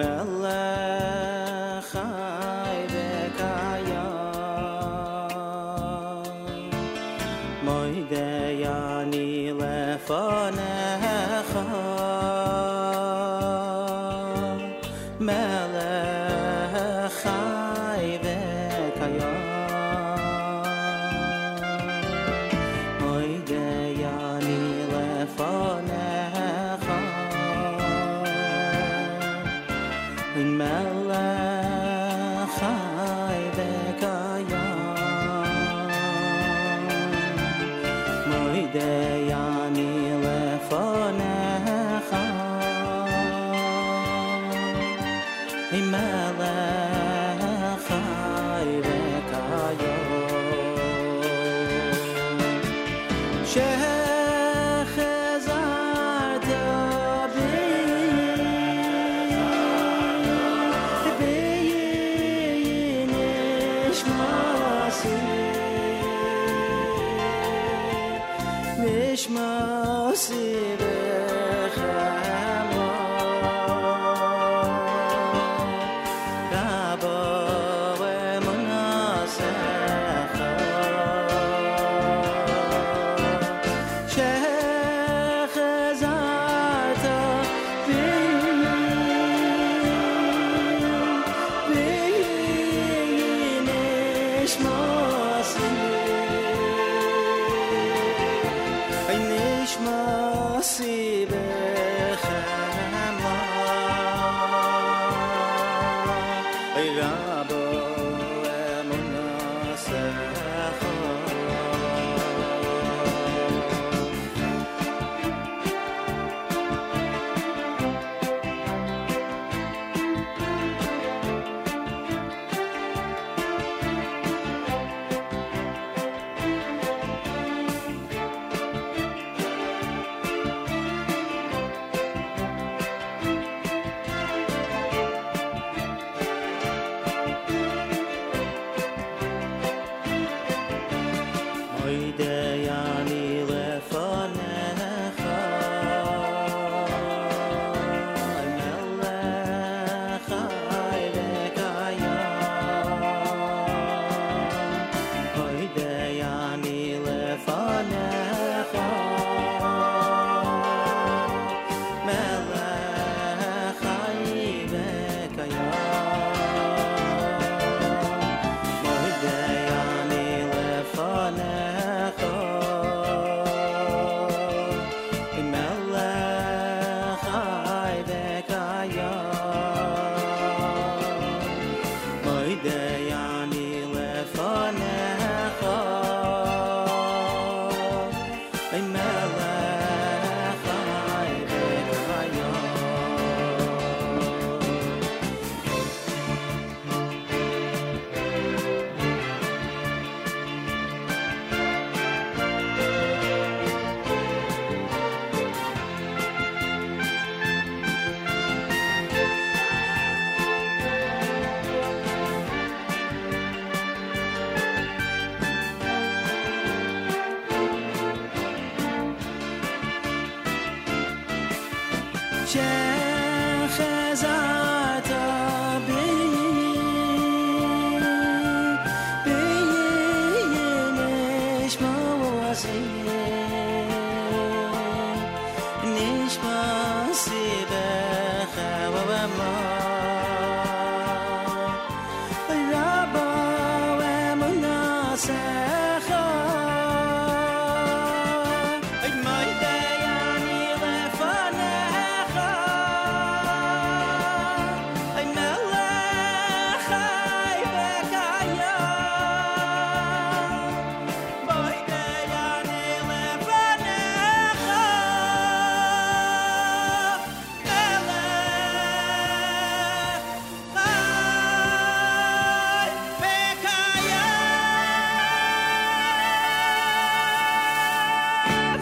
smell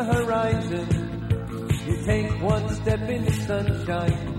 The horizon. You take one step into sunshine,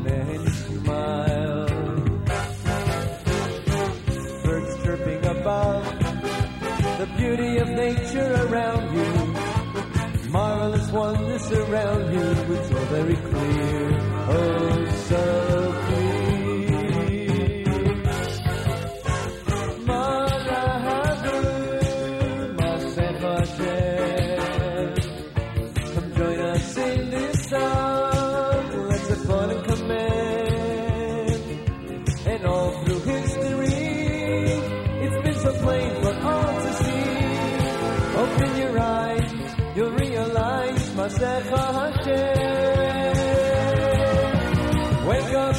Wake up.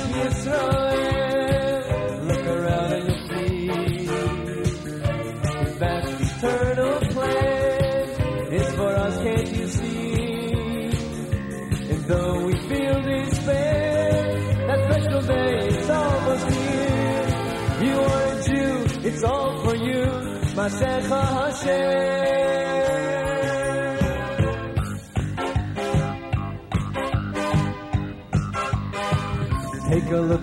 Look around and you'll see vast eternal plan is for us, can't you see? And though we feel despair, that special day is almost here. You are a Jew, it's all for you, Masecha Hashem.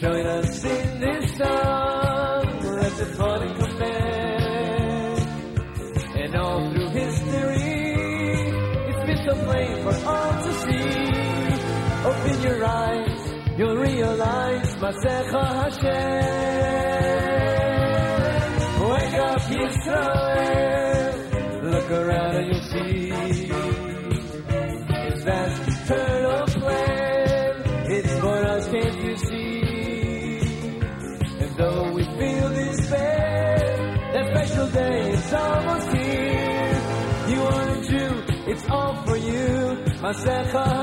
Join us in this song. And command. And all through history, it's been so plain for all to see. Open your eyes, you'll realize Masecha Hashem. You, Masecha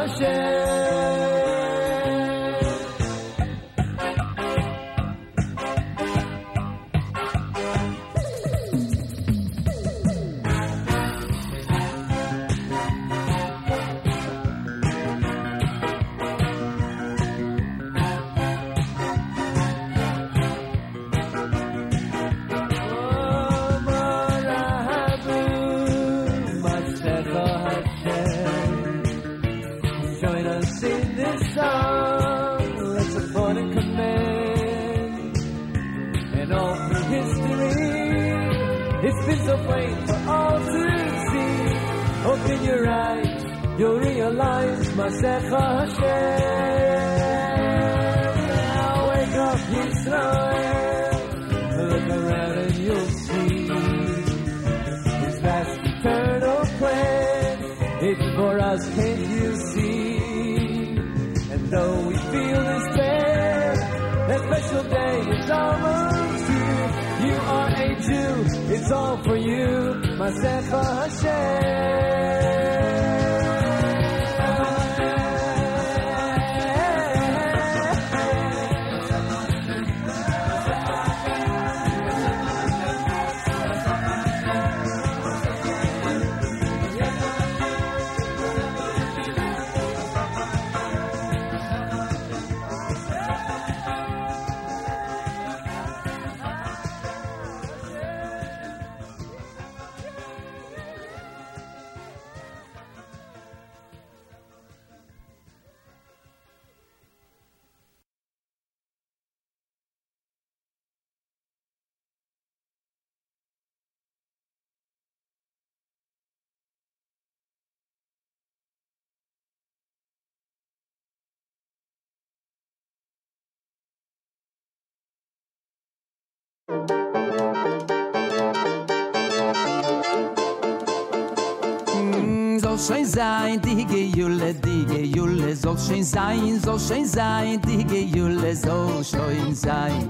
sein, die Gejule, die Gejule soll schön sein, soll schön sein, die Gejule soll schön sein.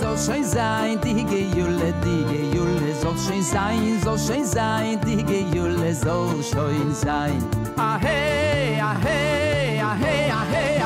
Soll schön sein, die Gejule, die Gejule soll schön sein, soll schön sein, die Gejule soll schön sein. Ah hey, ah hey, ah hey, ah hey.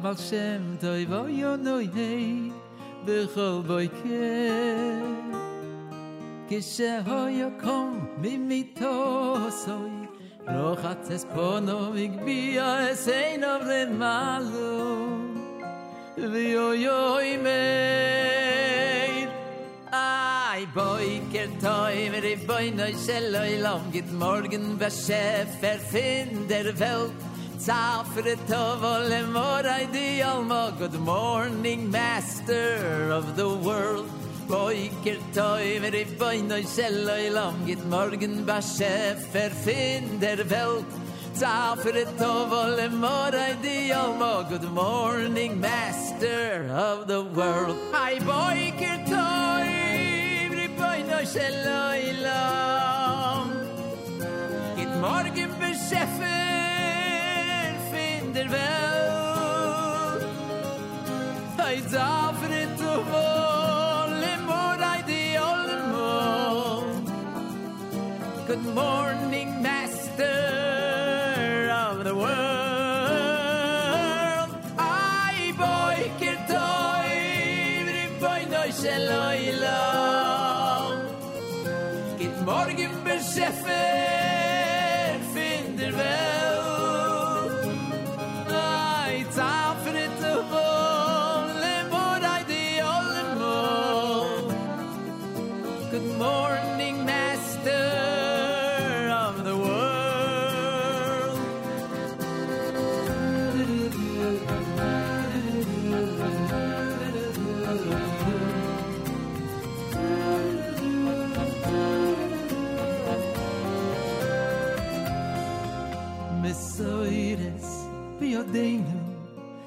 אבל שם דוי בו יונוי היי בכל בוי כן כשהויו קום ממיתו סוי רוחת אס פונו מגביע אס אין אב למעלו ויוי אוי מייר איי בוי קרטוי מרי בוי נוי שלוי לום גיט מורגן בשפר פין der Welt Good morning, master of the world. Boy, ker toy, mer i noi seloi lom, git morgen, wer chef, er fin der Welt, Zafre tovole morai di alma, good morning, master of the world. Ay, boy, ker toy, mer i noi seloi lom, git morgen, wer chef, er fin der Welt. Ei darf nicht zu wohl, im Mord ein Good morning, Master of the World. Ei boi, kirtoi, brim boi, noi, shelloi, lo. Good morgen, beschäftig. dinu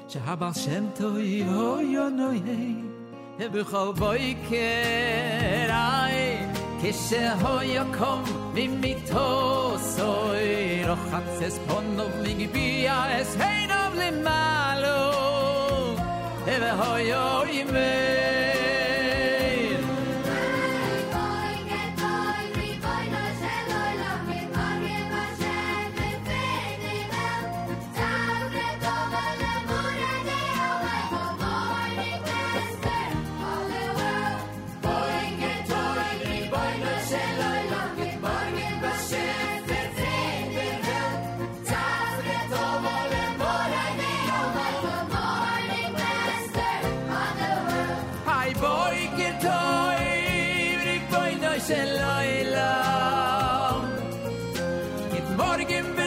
che hab al shento i ho yo no ye he bi khol vay ke rai ke ho yo kom mi mit ho so i ro khat se spon bi es hey limalo le malo he ho yo i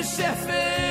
Sheffield.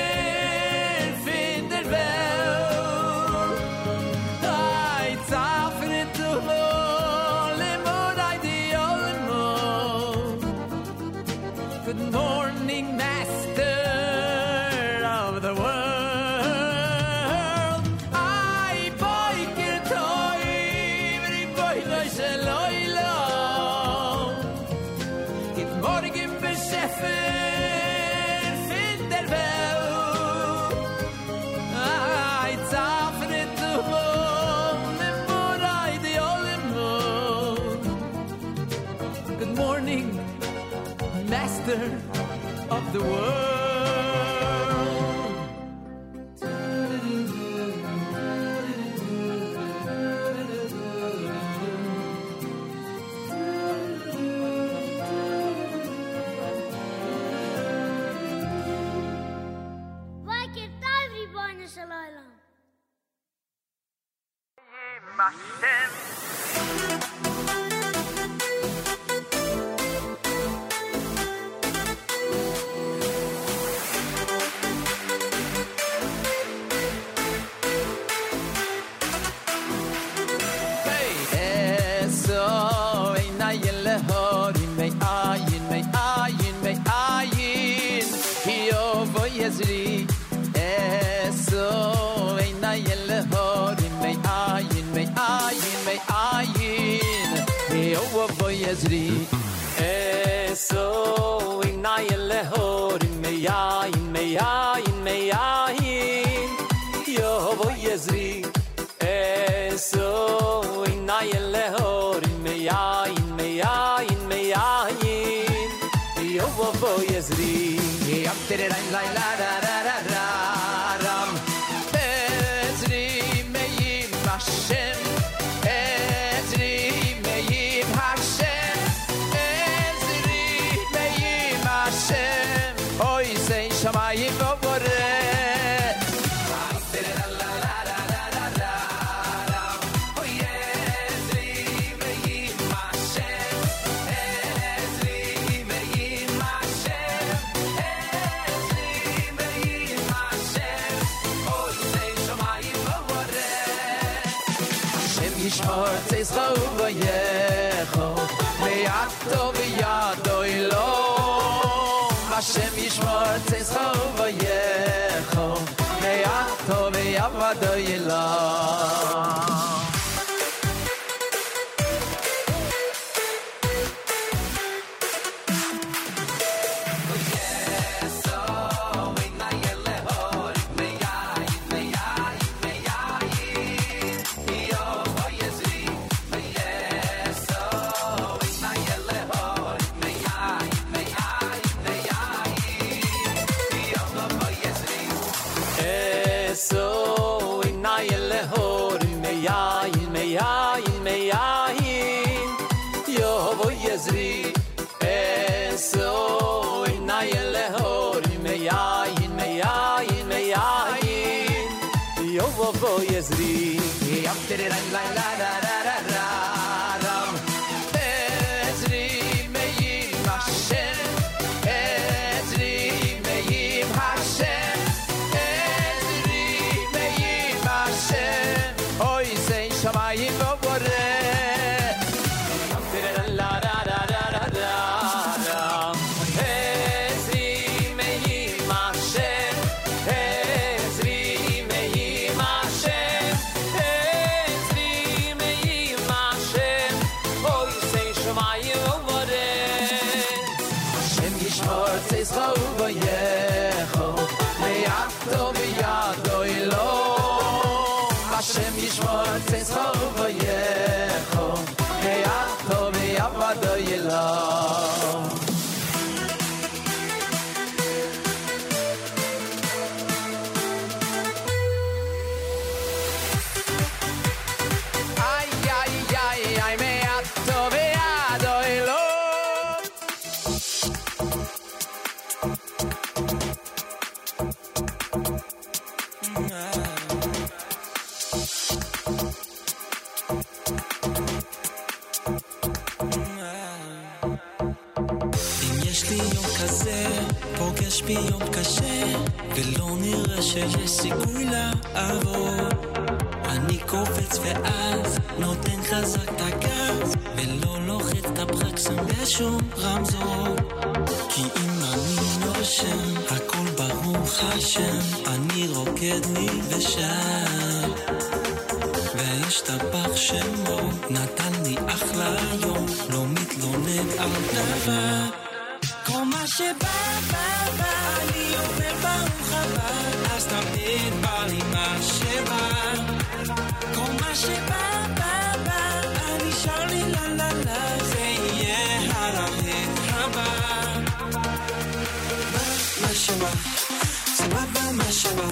שבא, סבבה מה שבא,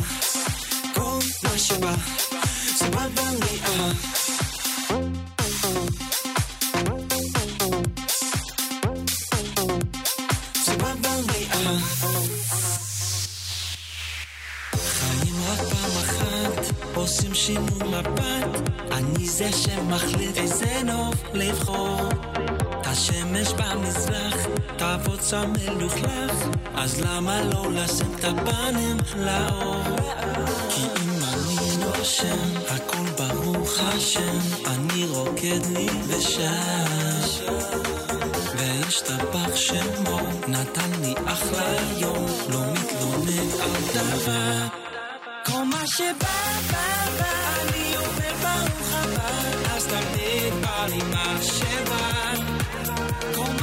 כל מה שבא, סבבה אה. סבבה לי אה. עושים שינוי מבט, אני זה שמחליט איזה נוף לבחור. השמש במזרח, תבוץ המלוכלך, אז למה לא לשים את הפנים לאור? כי אם אני נושם, הכל ברוך השם, אני רוקד לי ושר. והשתבח שמו, נתן לי אחלה יום, לא מתלונן על דבר. כל מה שבא, בא, בא, אני אומר ברוך הבא, אז תמיד בא לי מה שבא.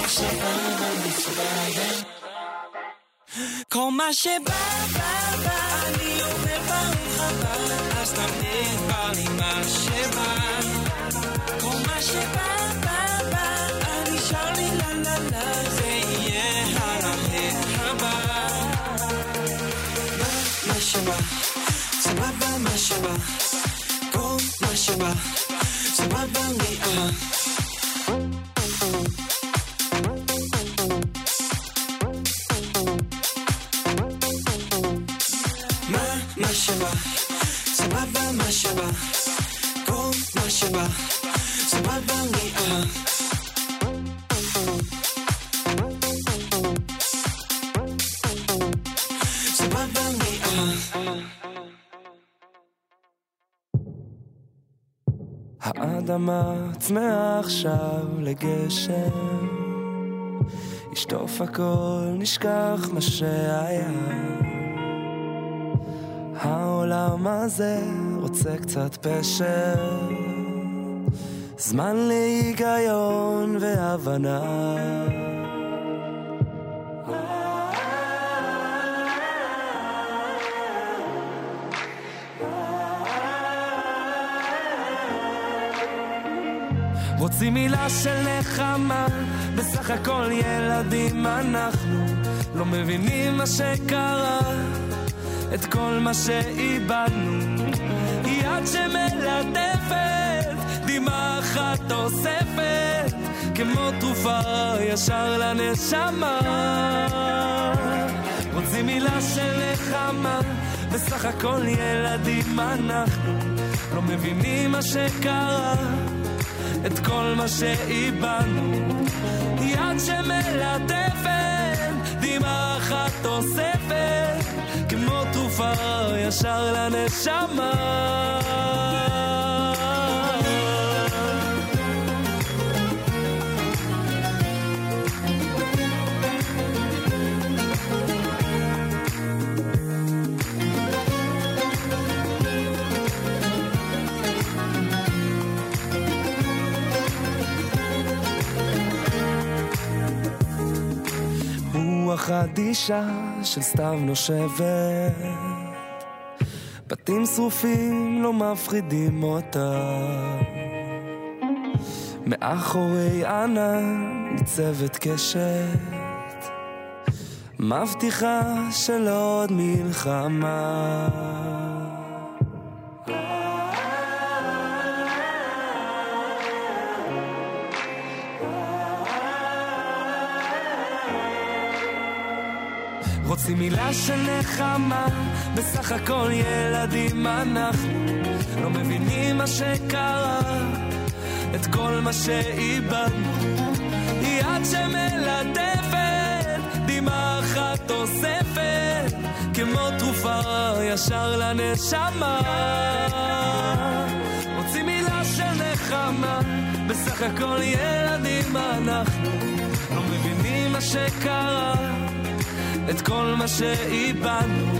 I'm surviving, I'm surviving. Call my shit bye bye bye. 내용을봐 Hasta me 빨리 마셔봐. Call my shit bye bye bye. 아니 샬리 랄랄라. Say yeah 하나 해 하봐. 마셔봐. מה שבא, כל מה שבא, סבבה אה. לי אה. האדמה צמאה עכשיו לגשם ישטוף הכל, נשכח מה שהיה העולם הזה רוצה קצת פשר. זמן להיגיון והבנה. רוצים מילה של נחמה, בסך הכל ילדים אנחנו, לא מבינים מה שקרה, את כל מה שאיבדנו. יד שמלטפת, דמעה אחת אוספת, כמו תרופה ישר לנשמה. רוצים מילה של נחמה, בסך הכל ילדים אנחנו, לא מבינים מה שקרה. את כל מה שאיבדנו יד שמלטפת, תוספת, כמו תרופה ישר לנשמה. רוח אדישה של סתיו נושבת בתים שרופים לא מפחידים אותה. מאחורי ענן ניצבת קשת מבטיחה של עוד מלחמה רוצים מילה של נחמה, בסך הכל ילדים אנחנו לא מבינים מה שקרה, את כל מה שאיבדנו. יד שמלטפת, דמעה אחת אוספת, כמו תרופה ישר לנשמה. רוצים מילה של נחמה, בסך הכל ילדים אנחנו לא מבינים מה שקרה. את כל מה שאיבדנו.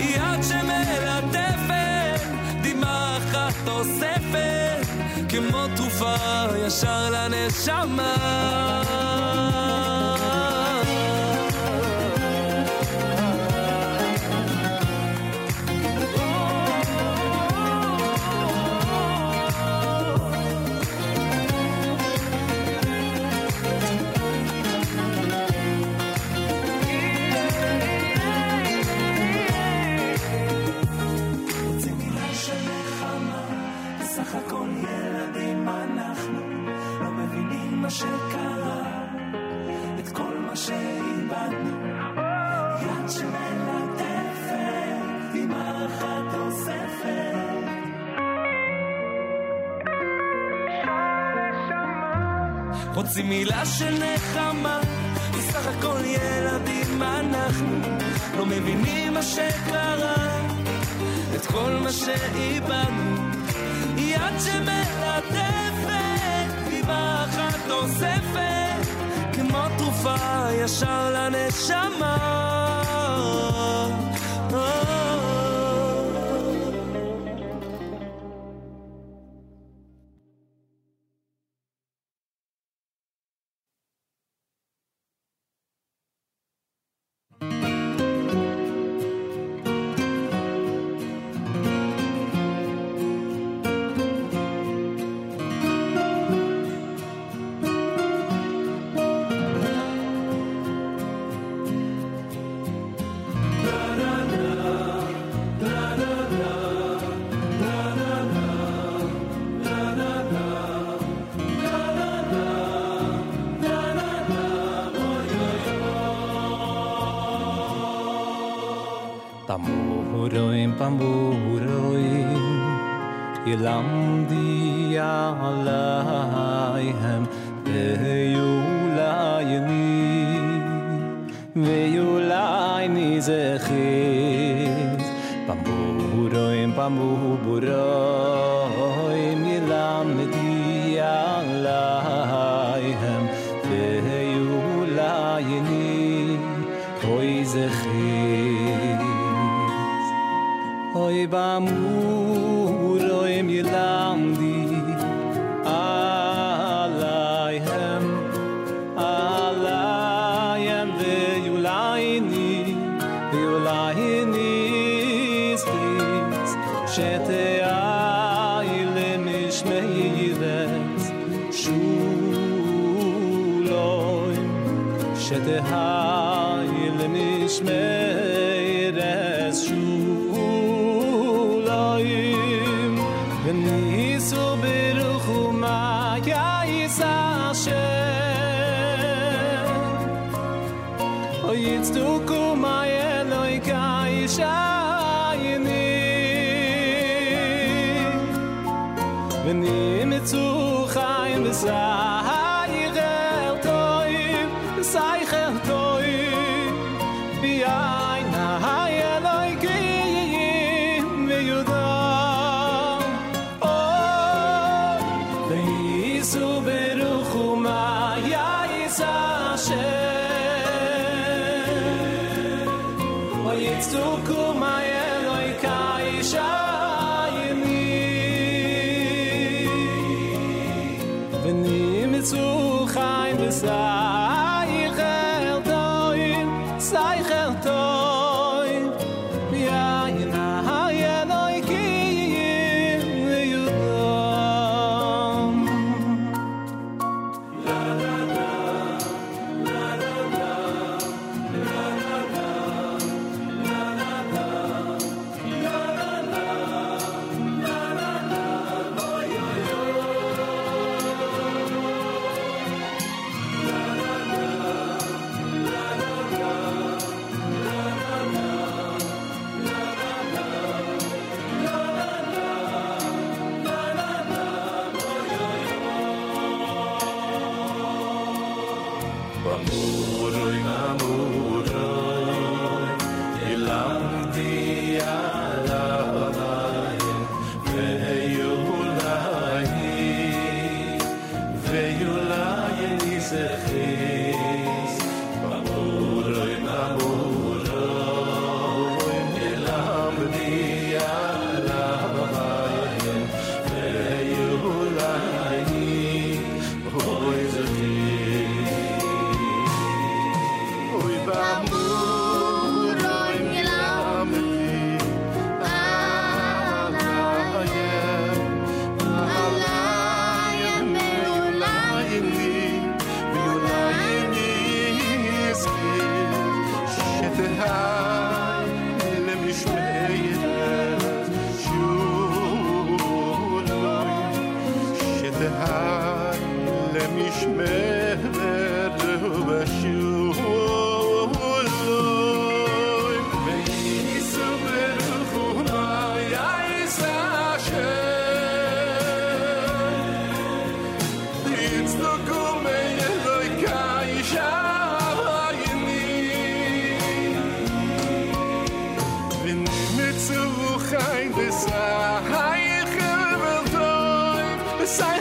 יד שמלטפת, דמעה אחת תוספת, כמו תרופה ישר לנשמה. רוצים מילה של נחמה, בסך הכל ילדים אנחנו, לא מבינים מה שקרה, את כל מה שאיבדנו, יד שמלטפת. סיבה אחת נוספת, כמו תרופה ישר לנשמה. Sai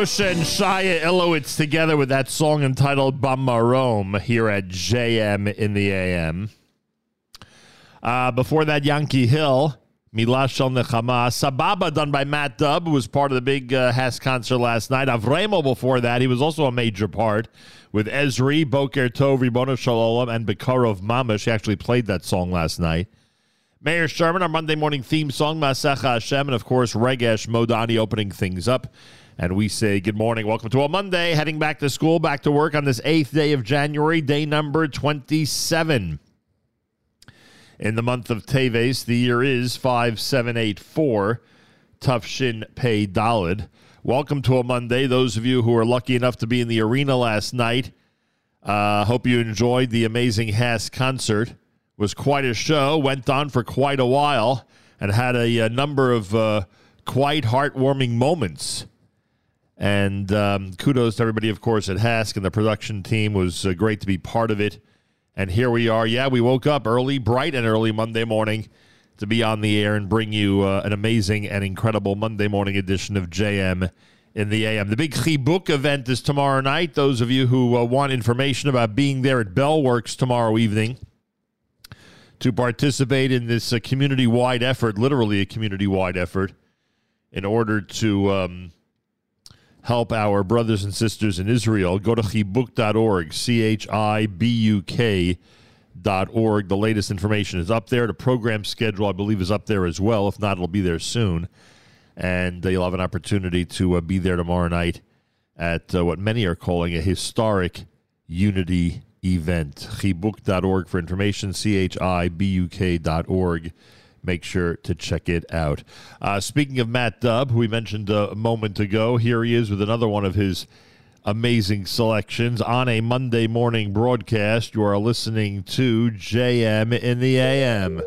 Moshe and Shia Ilowitz together with that song entitled Bamarom here at JM in the AM. Uh, before that, Yankee Hill, Milash Shel Nechama. Sababa, done by Matt Dubb, who was part of the big uh, concert last night. Avremo, before that, he was also a major part with Ezri, Boker Tov, Ribono Shalom, and Bekarov Mamash. She actually played that song last night. Mayor Sherman, our Monday morning theme song, Masecha Hashem, and of course, Regesh Modani opening things up. And we say good morning. Welcome to a Monday, heading back to school, back to work on this eighth day of January, day number 27. In the month of Teves, the year is 5784, Tufshin Pei Dalid. Welcome to a Monday. Those of you who were lucky enough to be in the arena last night, uh, hope you enjoyed the amazing HASC concert. It Was quite a show. Went on for quite a while and had a, a number of uh, quite heartwarming moments. And um, kudos to everybody, of course, at HASC and the production team. was uh, great to be part of it. And here we are. Yeah, we woke up early, bright and early Monday morning to be on the air and bring you uh, an amazing and incredible Monday morning edition of JM in the AM. The big Chibuk event is tomorrow night. Those of you who uh, want information about being there at Bellworks tomorrow evening to participate in this uh, community wide effort, literally a community wide effort, in order to um, help our brothers and sisters in Israel, go to chibuk.org, C H I B U K dot org. The latest information is up there. The program schedule, I believe, is up there as well. If not, it'll be there soon. And you'll have an opportunity to uh, be there tomorrow night at uh, what many are calling a historic unity event. Chibuk.org for information, C H I B U K dot org. Make sure to check it out. Uh, speaking of Matt Dubb, who we mentioned a moment ago, here he is with another one of his amazing selections on a Monday morning broadcast. You are listening to JM in the AM.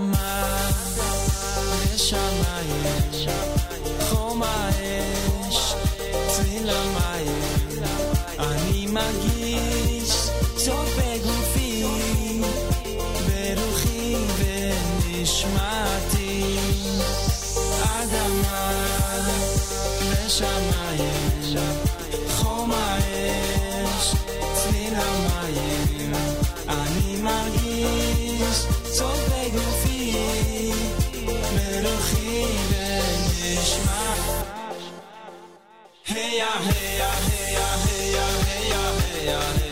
Neshama Neshama Neshama Heya, heya, heya, heya, heya, heya, heya, ho.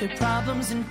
their problems and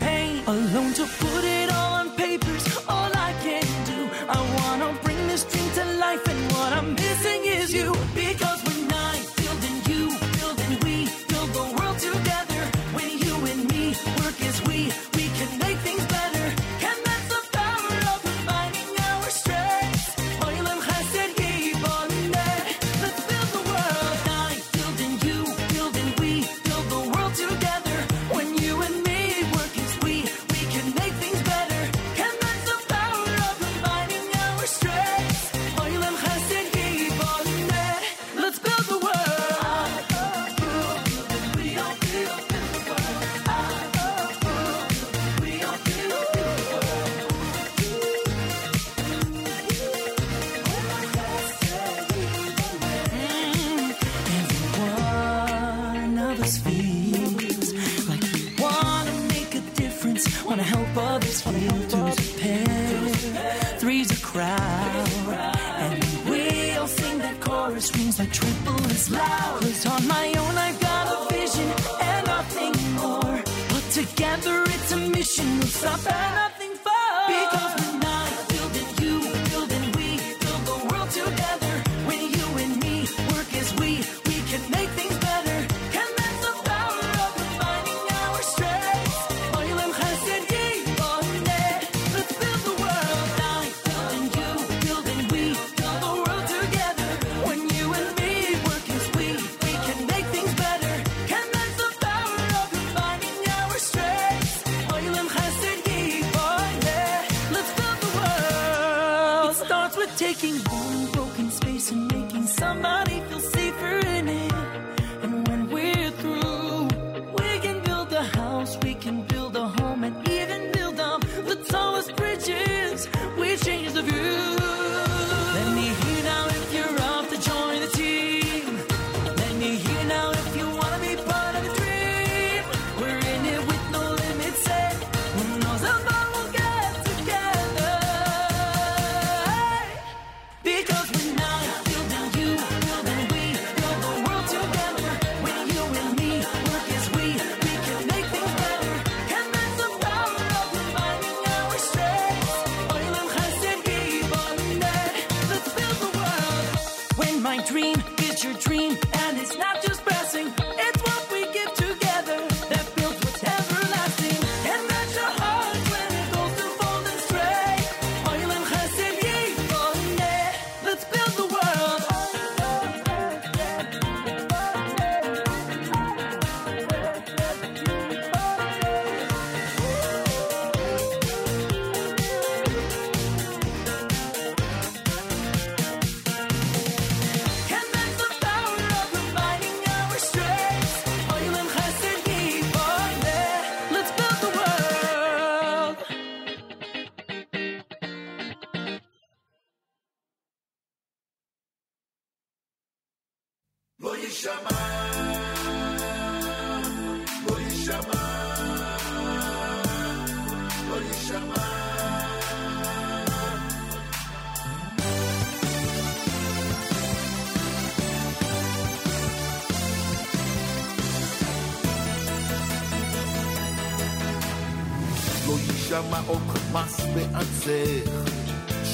מעצך,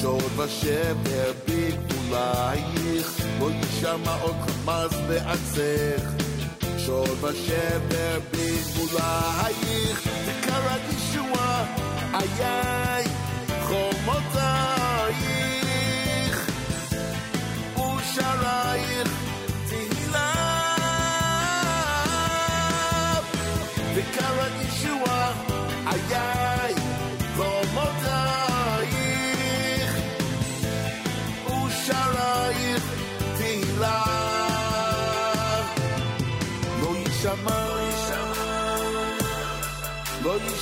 שור ושבר בגבולייך, לא יישמע עוד חמאס בעצך, שור ושבר בגבולייך, וקרא ישועה, איי, חומותייך, ושרה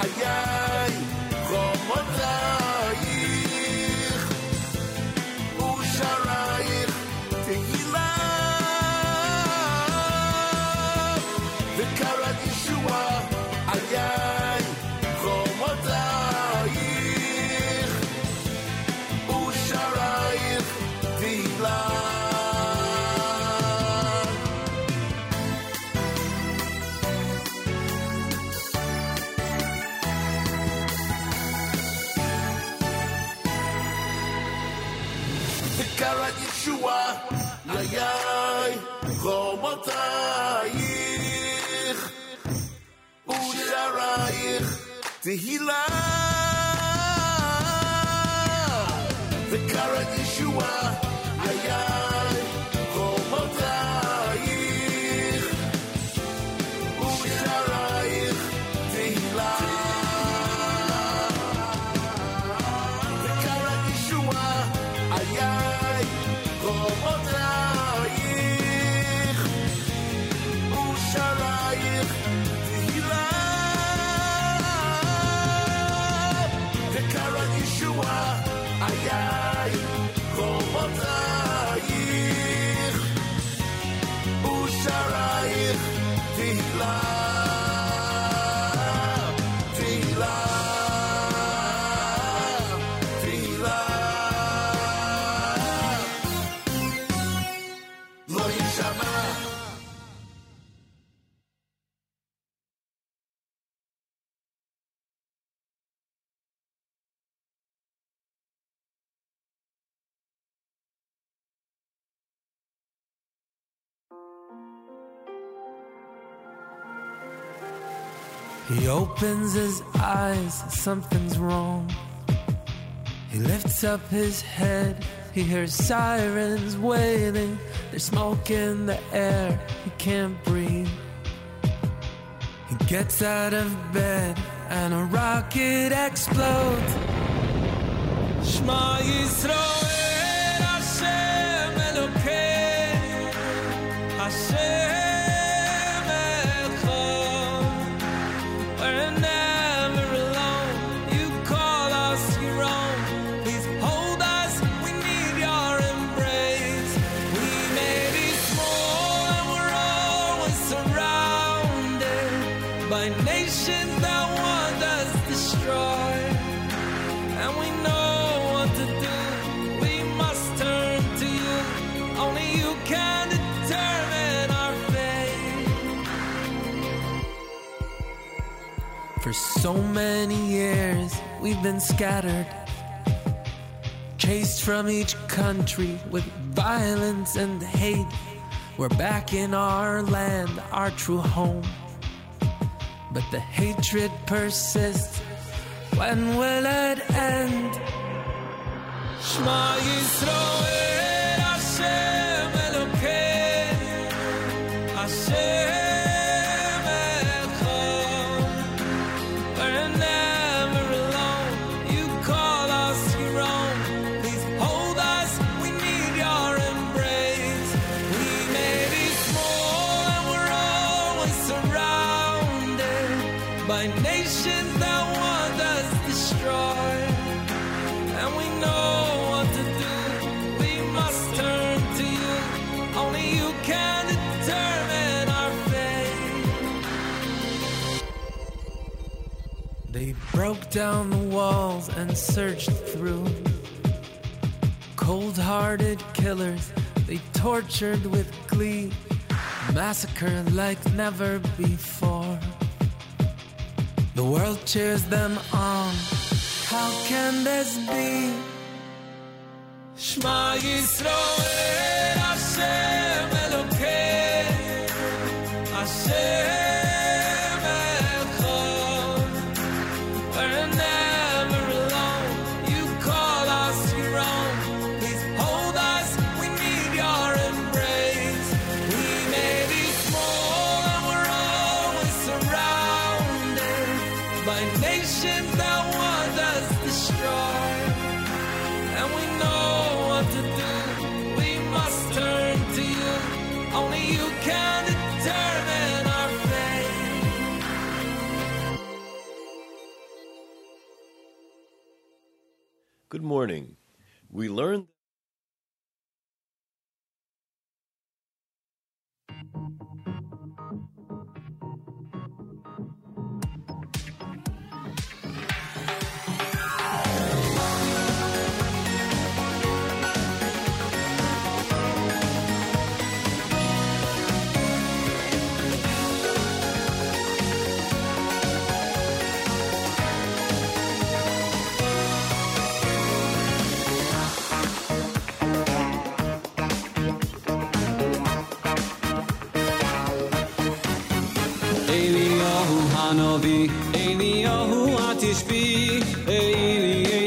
ay, ay, como trae. Did he love the current issuer? He opens his eyes, something's wrong. He lifts up his head, he hears sirens wailing. There's smoke in the air, he can't breathe. He gets out of bed and a rocket explodes. Shema Yisrael, so many years, we've been scattered, chased from each country with violence and hate. We're back in our land, our true home. But the hatred persists. When will it end? Shema Yisrael, broke down the walls and searched through. Cold hearted killers, they tortured with glee. Massacred like never before. The world cheers them on. How can this be? Shema Yisrael, Hashem morning. We learned. Eliyahu Hanavi, Eliyahu Atishbi, Eli Eliyahu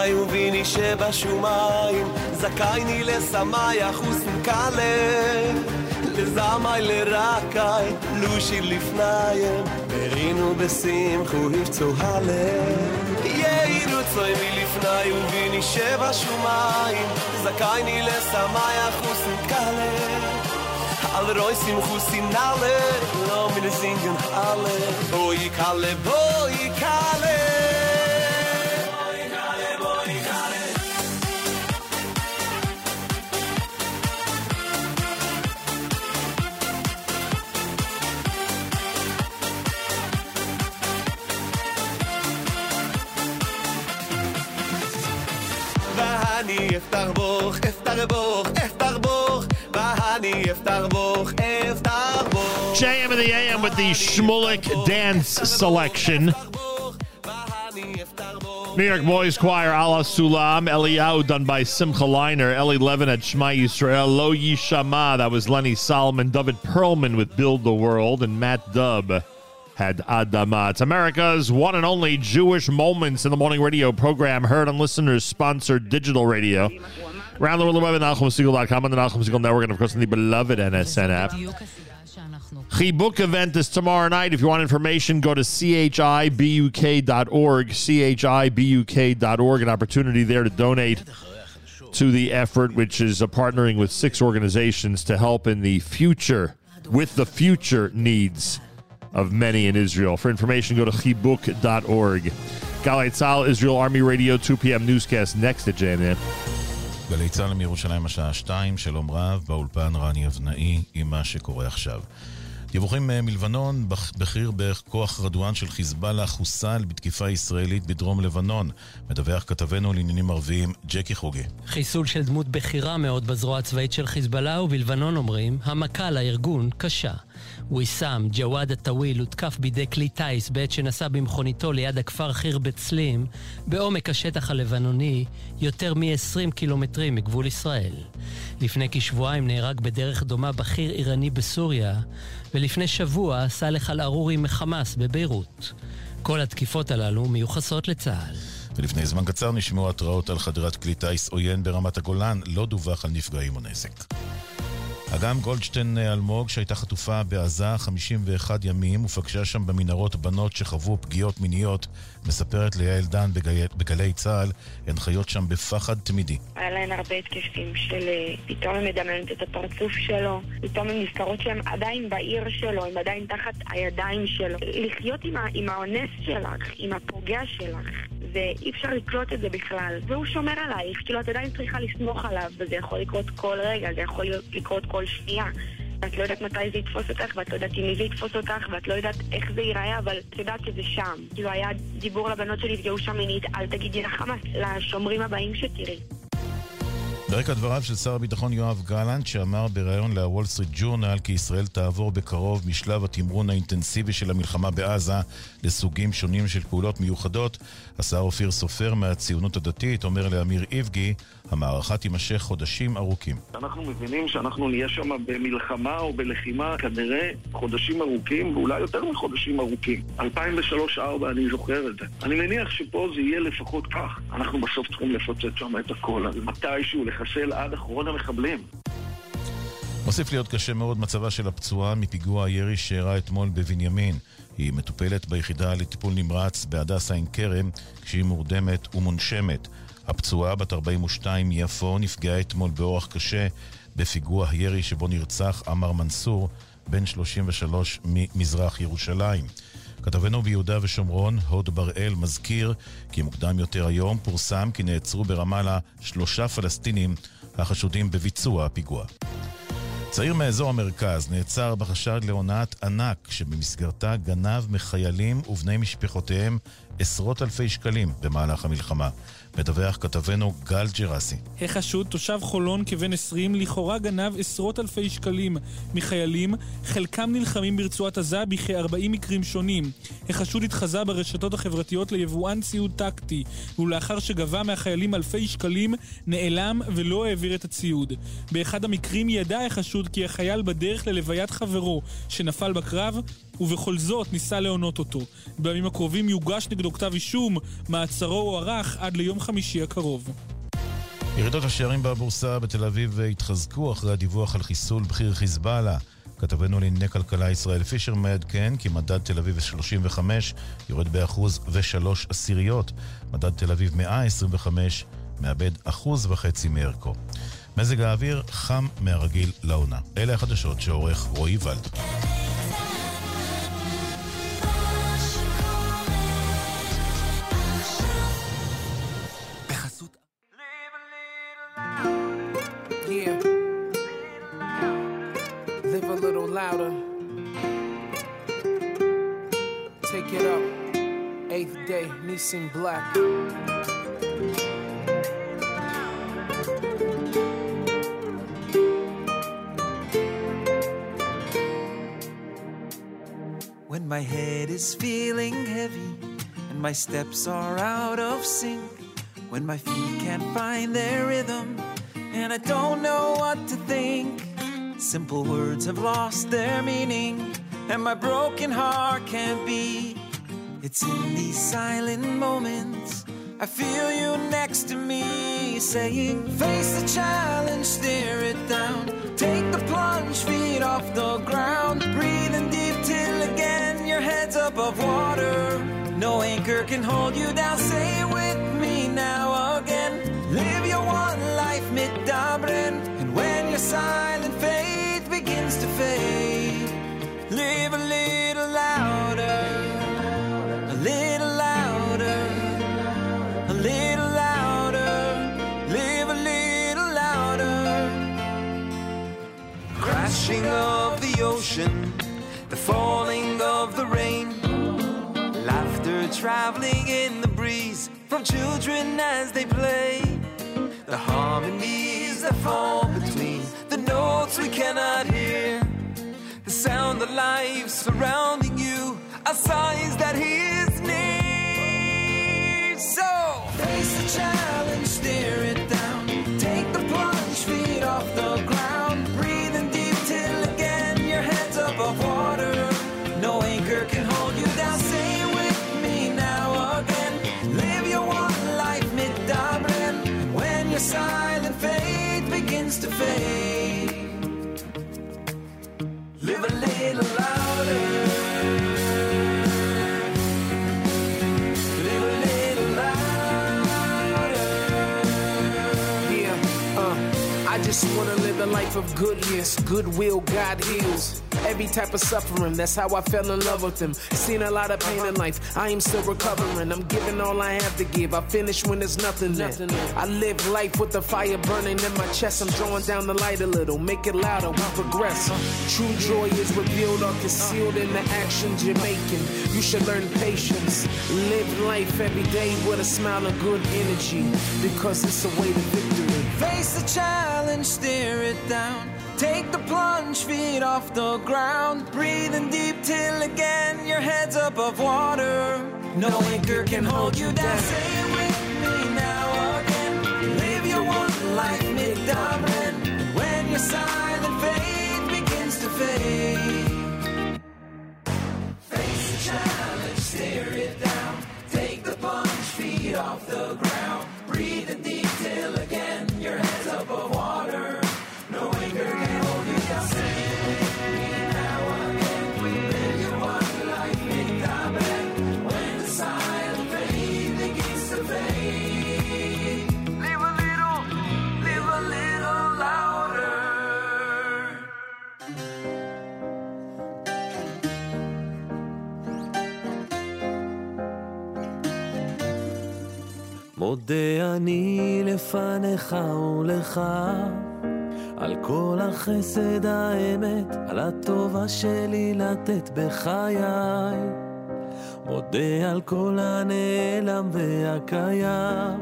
שמאי וביני שבשומיים. זכייני לשמח וסנקלה לזמי לרקי לושי לפניים. ברינו בשמחו הבצו הלב יאירו צוי מלפני וביני שבשומיים. זכייני לשמח וסנקלה alle roy sim khus in alle lo mir singen alle boy kale boy kale the AM with the Shmulik dance selection. New York Boys Choir, Allah Sulam, Eliyahu, done by Simcha Leiner, Eli Levin at Shema Yisrael, Lo Yishama, that was Lenny Solomon, David Perlman with Build the World, and Matt Dubb had Adama. It's America's one and only Jewish Moments in the Morning radio program, heard on listeners sponsored digital radio. Around the world, the web at and the Nachum Segal Network, and of course, on the beloved NSN app. Chibuk event is tomorrow night. If you want information, go to chibuk.org, chibuk.org, an opportunity there to donate to the effort, which is partnering with six organizations to help in the future, with the future needs of many in Israel. For information, go to chibuk.org. Galay Tzal, Israel Army Radio, 2 p.m. newscast next to JNN. גלי צה"ל מירושלים השעה 2, שלום רב, באולפן רני אבנאי עם מה שקורה עכשיו. דיווחים אה, מלבנון, בכ- בכיר בכוח רדואן של חיזבאללה חוסל בתקיפה ישראלית בדרום לבנון. מדווח כתבנו לעניינים ערביים ג'קי חוגי. חיסול של דמות בכירה מאוד בזרוע הצבאית של חיזבאללה, ובלבנון אומרים, המכה לארגון קשה. ויסאם ג'וואד א-טוויל הותקף בידי כלי טיס בעת שנסע במכוניתו ליד הכפר חיר בצלים, בעומק השטח הלבנוני, יותר מ-20 קילומטרים מגבול ישראל. לפני כשבועיים נהרג בדרך דומה בכיר איראני בסוריה, ולפני שבוע סאלח אל-ערורי מחמאס בביירות. כל התקיפות הללו מיוחסות לצה"ל. ולפני זמן קצר נשמעו התראות על חדירת כלי טיס עוין ברמת הגולן, לא דווח על נפגעים או נזק. אגם גולדשטיין אלמוג, שהייתה חטופה בעזה 51 ימים ופגשה שם במנהרות בנות שחוו פגיעות מיניות, מספרת ליעל דן בגלי, בגלי צה"ל, הן חיות שם בפחד תמידי. היה להן הרבה התקפים של אה, פתאום הן מדמיינות את הפרצוף שלו, פתאום הן נזכרות שהן עדיין בעיר שלו, הן עדיין תחת הידיים שלו. לחיות עם, עם האונס שלך, עם הפוגע שלך, ואי אפשר לקלוט את זה בכלל. והוא שומר עלייך, כאילו את עדיין צריכה לסמוך עליו, וזה יכול לקרות כל רגע, זה יכול לקרות כל שנייה. ואת לא יודעת מתי זה יתפוס אותך, ואת לא יודעת מי זה יתפוס אותך, ואת לא יודעת איך זה ייראה, אבל את יודעת שזה שם. כאילו היה דיבור לבנות שנפגעו שם מינית, אל תגידי לחמאס, לשומרים הבאים שתראי. ברקע דבריו של שר הביטחון יואב גלנט, שאמר בריאיון לוול סטריט ג'ורנל כי ישראל תעבור בקרוב משלב התמרון האינטנסיבי של המלחמה בעזה לסוגים שונים של פעולות מיוחדות, השר אופיר סופר מהציונות הדתית אומר לאמיר איבגי, המערכה תימשך חודשים ארוכים. אנחנו מבינים שאנחנו נהיה שם במלחמה או בלחימה כנראה חודשים ארוכים, ואולי יותר מחודשים ארוכים. 2003-2004 אני זוכר את זה. אני מניח שפה זה יהיה לפחות כך. אנחנו בסוף צריכים לפוצץ שם את הכל, אז מתישהו לחסל עד אחרון המחבלים. מוסיף להיות קשה מאוד מצבה של הפצועה מפיגוע הירי שאירע אתמול בבנימין. היא מטופלת ביחידה לטיפול נמרץ בהדסה עין כרם כשהיא מורדמת ומונשמת. הפצועה בת 42 מיפו נפגעה אתמול באורח קשה בפיגוע הירי שבו נרצח עמר מנסור, בן 33 ממזרח ירושלים. כתבנו ביהודה ושומרון, הוד בראל, מזכיר כי מוקדם יותר היום פורסם כי נעצרו ברמאללה שלושה פלסטינים החשודים בביצוע הפיגוע. צעיר מאזור המרכז נעצר בחשד להונאת ענק שבמסגרתה גנב מחיילים ובני משפחותיהם עשרות אלפי שקלים במהלך המלחמה. מדווח כתבנו גל ג'רסי. החשוד, תושב חולון כבן 20, לכאורה גנב עשרות אלפי שקלים מחיילים, חלקם נלחמים ברצועת עזה בכ-40 מקרים שונים. החשוד התחזה ברשתות החברתיות ליבואן ציוד טקטי, ולאחר שגבה מהחיילים אלפי שקלים, נעלם ולא העביר את הציוד. באחד המקרים ידע החשוד כי החייל בדרך ללוויית חברו שנפל בקרב, ובכל זאת ניסה להונות אותו. בימים הקרובים יוגש נגדו כתב אישום, מעצרו הוארך עד ליום חמישי הקרוב. ירידות השערים בבורסה בתל אביב התחזקו אחרי הדיווח על חיסול בכיר חיזבאללה. כתבנו לענייני כלכלה ישראל פישר מעדכן כי מדד תל אביב 35 יורד באחוז ושלוש עשיריות. מדד תל אביב 125 מאבד אחוז וחצי מערכו. מזג האוויר חם מהרגיל לעונה. אלה החדשות שעורך רועי ולד. Louder. Take it up. Eighth day, Nissim Black. When my head is feeling heavy and my steps are out of sync, when my feet can't find their rhythm and I don't know what to think, simple words have lost their meaning and my broken heart can't beat. It's in these silent moments I feel you next to me saying, Face the challenge, stare it down. Take the plunge, feet off the ground. Breathing deep till again your head's above water. No anchor can hold you down. Say it with me now again. Live your one life mit dabren. Silent faith begins to fade, live a little louder. A little louder. A little louder. Live a little louder. Crashing of the ocean, the falling of the rain, laughter traveling in the breeze from children as they play. The harmonies that fall notes we cannot hear, the sound of life surrounding you, are signs that He life of goodness, goodwill, God heals. Every type of suffering, that's how I fell in love with him. Seen a lot of pain in life, I am still recovering. I'm giving all I have to give. I finish when there's nothing left. I live life with the fire burning in my chest. I'm drawing down the light a little, make it louder, we progress. True joy is revealed or concealed in the actions you're making. You should learn patience. Live life every day with a smile and good energy, because it's a way to victory. Face the challenge, stare it down. Take the plunge, feet off the ground. Breathing deep till again your head's above water. No anchor can hold you down. Say it with me now again. Live your one life mid And when your silent faith begins to fade, face the challenge, stare it down. Take the plunge, feet off the ground. מודה אני לפניך ולך על כל החסד האמת, על הטובה שלי לתת בחיי. מודה על כל הנעלם והקיים,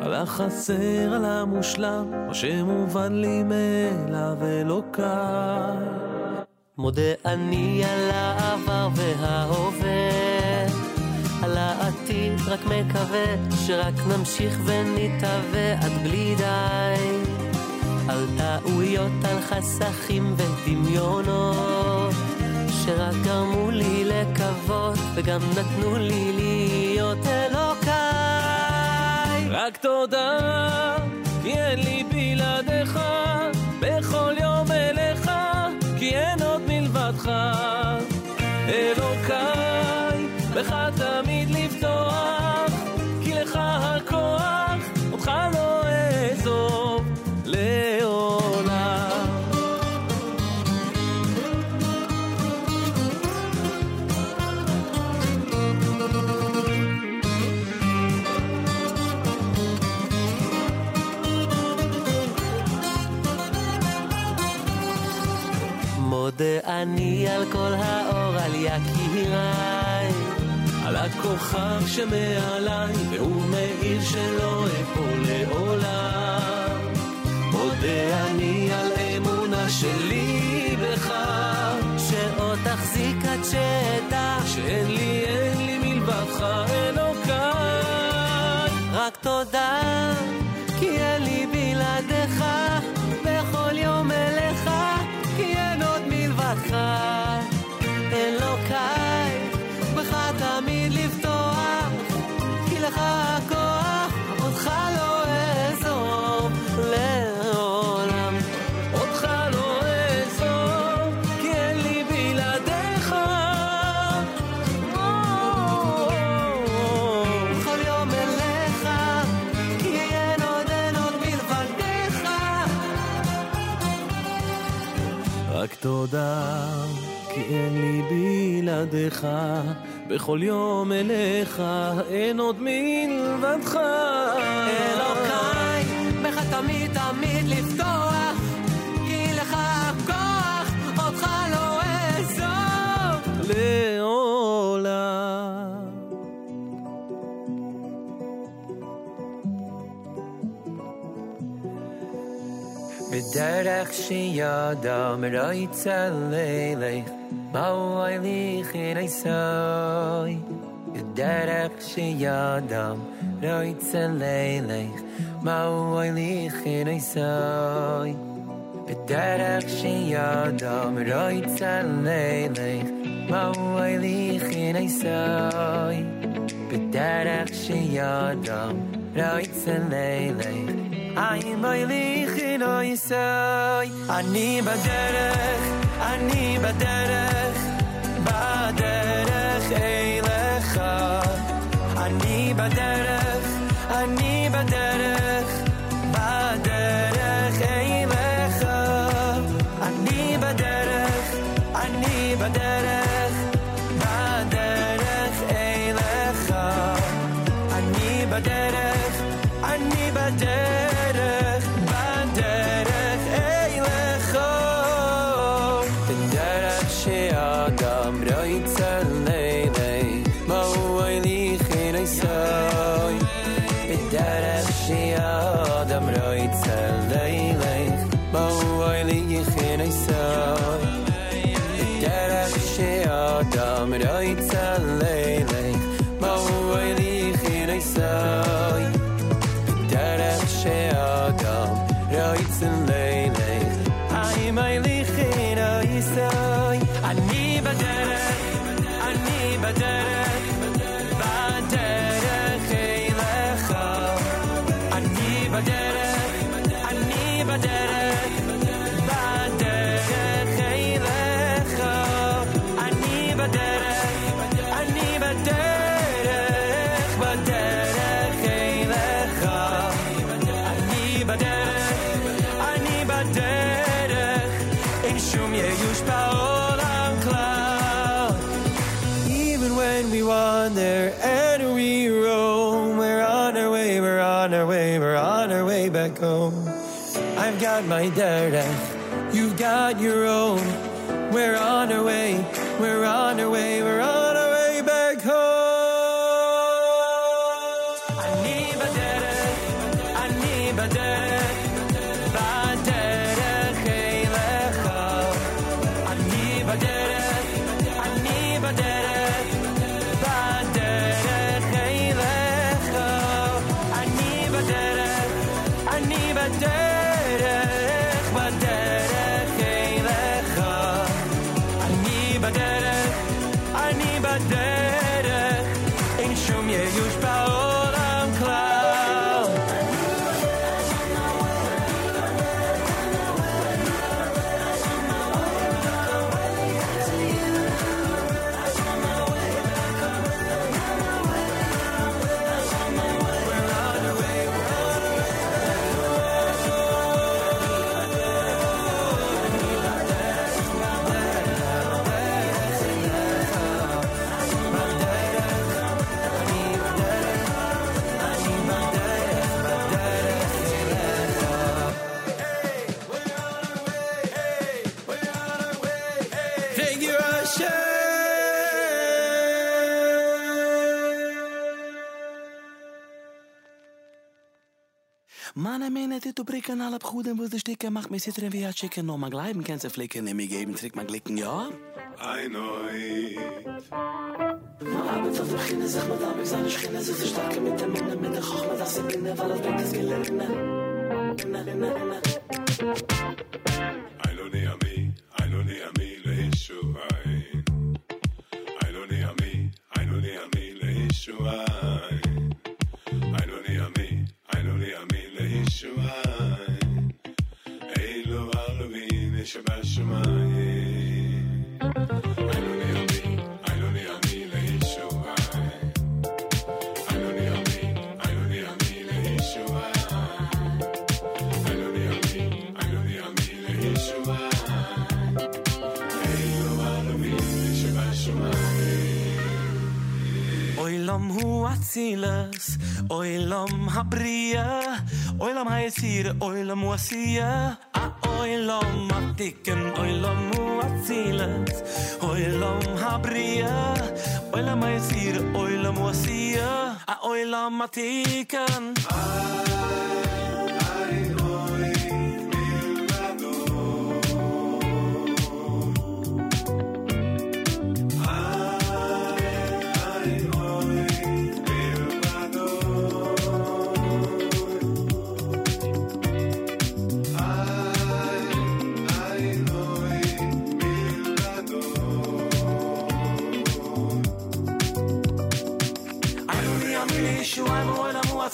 על החסר, על המושלם, מה שמובן לי מאליו אלוקיי. מודה אני על העבר וההווה, על העתיד רק מקווה שרק נמשיך ונתהווה עד בלי די. על טעויות, על חסכים ודמיונות, שרק גרמו לי לקוות, וגם נתנו לי להיות אלוקיי. רק תודה, כי אין לי בלעדיך, בכל יום אליך, כי אין עוד מלבדך. אלוקיי, בך לפתוח, כי לך הכוח, אותך לא אעזוב לעולם. מודה אני על כל האור על יקיריי, על הכוכב שמעליי, והוא מאיר שלא אפול לעולם. מודה אני על אמונה שלי בך, שעוד תחזיק עד שאדע, שאין לי, אין תודה, כי אין לי בלעדיך. בכל יום אליך, אין עוד מלבדך. אלוקיי, בך תמיד תמיד לפתוח, כי לך הכוח, אותך לא אעזוב. derech shiyadam roitzalelech Maualich in Isai Derech shiyadam roitzalelech Maualich in Isai Derech shiyadam roitzalelech Maualich in Isai Derech shiyadam roitzalelech הליך אין עשוי. בדרך שידם רצה ללך, I'm הליך אין עשוי. אני בדרך, אני בדרך, בדרך אליך. אני בדרך, אני בדרך, בדרך My derech, you've got your own. We're on our way, we're on our way, we're on Leute, du bricken alle Brüder, wo die Sticke macht, mir sitzen wie ein Chicken, no, man gleiben kannst du flicken, nimm mir geben, trick man glicken, ja? Ein Oid. Man arbeitet auf der Schiene, sich mit Arbeit, seine Schiene, sich starke mit dem Minne, mit der Chochme, das sind Kinder, weil das Bett ist gelitten. Inne, inne, inne. I don't need a me, I don't need a me, le hishuain. I don't need a me, I don't need a me, le hishuain. Oilam hu atzilas, oilam habria, oilam haesir, oilam Oy lom matiken oy lom mo atsilens oy lom habre weil a may sir oy lom asia a oy lom matiken.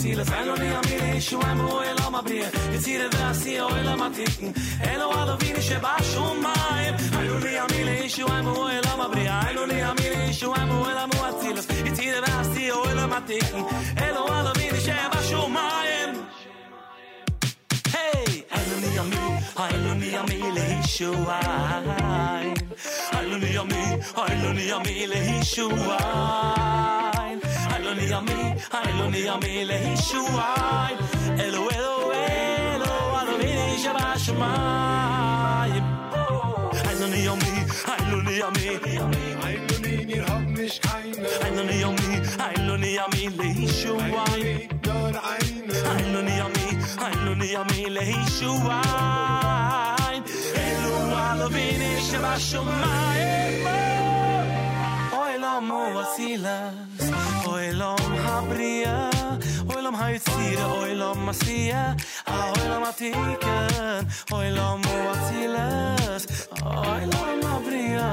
Amile ishu I'm oil am abria Yitzire v'asi oil am atiken Elo alovini sheba shumayim Eiloni amile ishu I'm oil am abria Eiloni amile ishu I'm oil am watilas Yitzire v'asi oil am atiken Elo alovini sheba shumayim Hey, Eiloni amile Eiloni amile ishu I'm Eiloni amile Eiloni amile Eiloni ami, Eiloni ami lehishuai Elo, elo, elo, Alovini sheba shumayim Eiloni ami, Eiloni ami Eiloni nir hab nicht keine. Eiloni ami, Eiloni ami lehishuai. Eiloni ami, Eiloni ami lehishuai Elo, Alovini sheba shumayim Oilam wasilas, oilom habria oilom haytsira oilom masia a oilom atiken oilom watilas oilom habria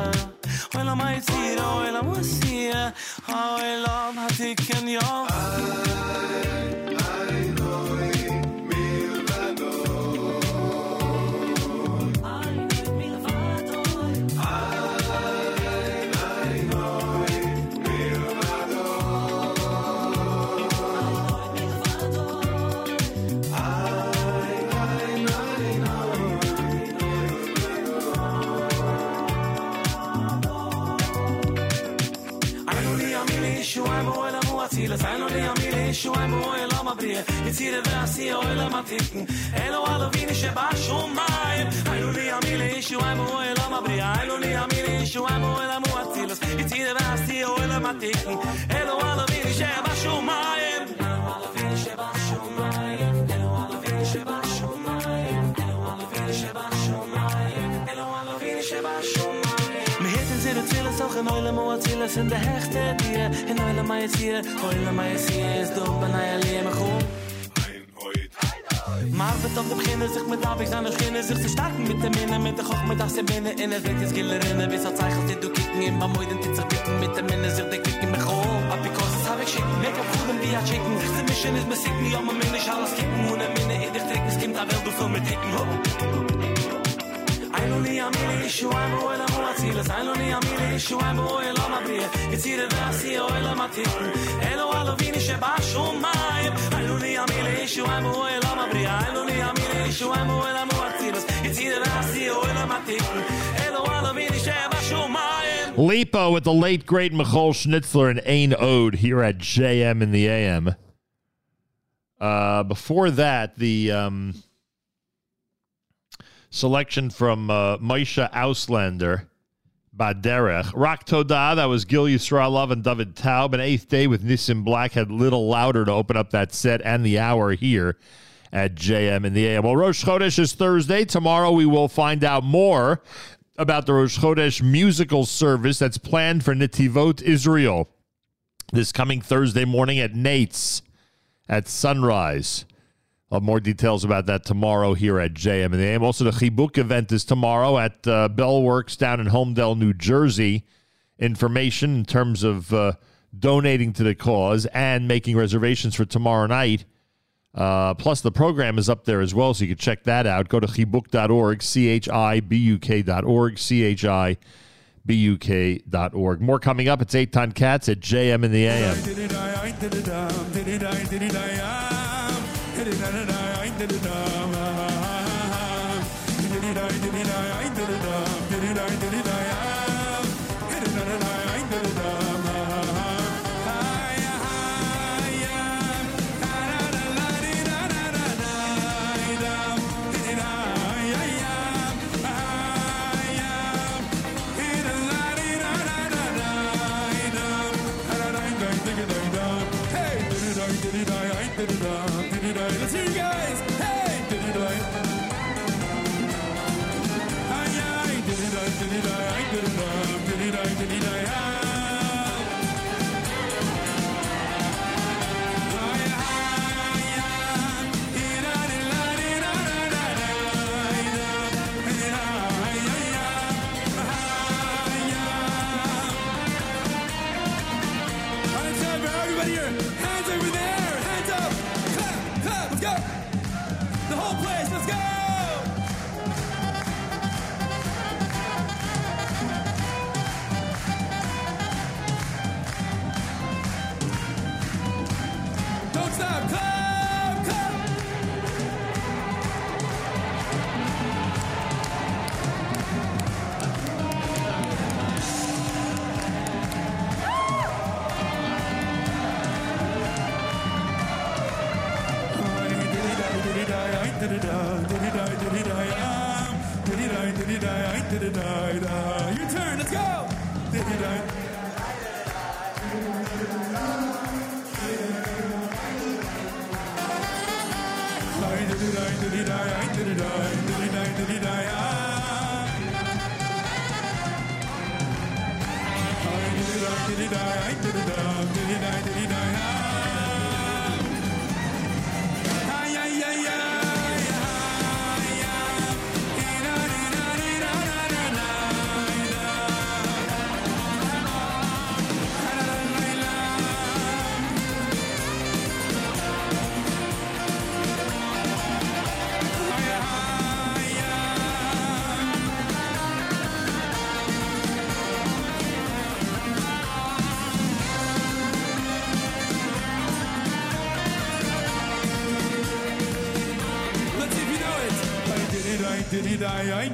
oilom haytsira oilom masia a oilom atiken yo. Amile ishu I'm oil am abria Yitzire v'asi oil am atiken Elo alovini sheba shumayim Eiloni amile ishu I'm oil am abria Eiloni amile ishu I'm oil am watilas Yitzire v'asi oil am atiken Elo alovini tsiles in de hechte dir in alle mei sie alle mei sie is do ben i alle me go Maar we tot de beginnen zich met dat ik zijn beginnen zich te starten met de minnen met de gok met dat ze binnen. In het witte skiller in de wissel zeigelt dit doe kicken in maar moeite dit zich pikken met de minnen zich de kikken me go a because it's have shit make up for them via chicken. The mission is missing me on my minnen alles kicken. Moet een minnen in de trek is kim daar wel doen met ik hoop Lipo with the late great Michoel Schnitzler and Ain Ode here at JM in the AM. Uh, before that, the um, selection from uh, Maisha Auslander, Baderech. Rock Toda, that was Gil Yisraelov and David Taub. An eighth day with Nissim Black had Little Louder to open up that set and the hour here at JM in the AM. Well, Rosh Chodesh is Thursday. Tomorrow we will find out more about the Rosh Chodesh musical service that's planned for Netivot, Israel, this coming Thursday morning at Nate's at sunrise. I'll more details about that tomorrow here at JM and the AM. Also, the Chibuk event is tomorrow at uh, Bellworks down in Holmdel, New Jersey. Information in terms of uh, donating to the cause and making reservations for tomorrow night. Uh, plus, the program is up there as well, so you can check that out. Go to chibuk.org, C H I B U K.org, C H I B U K.org. More coming up. It's 8 Ton Cats at JM in the AM. Let's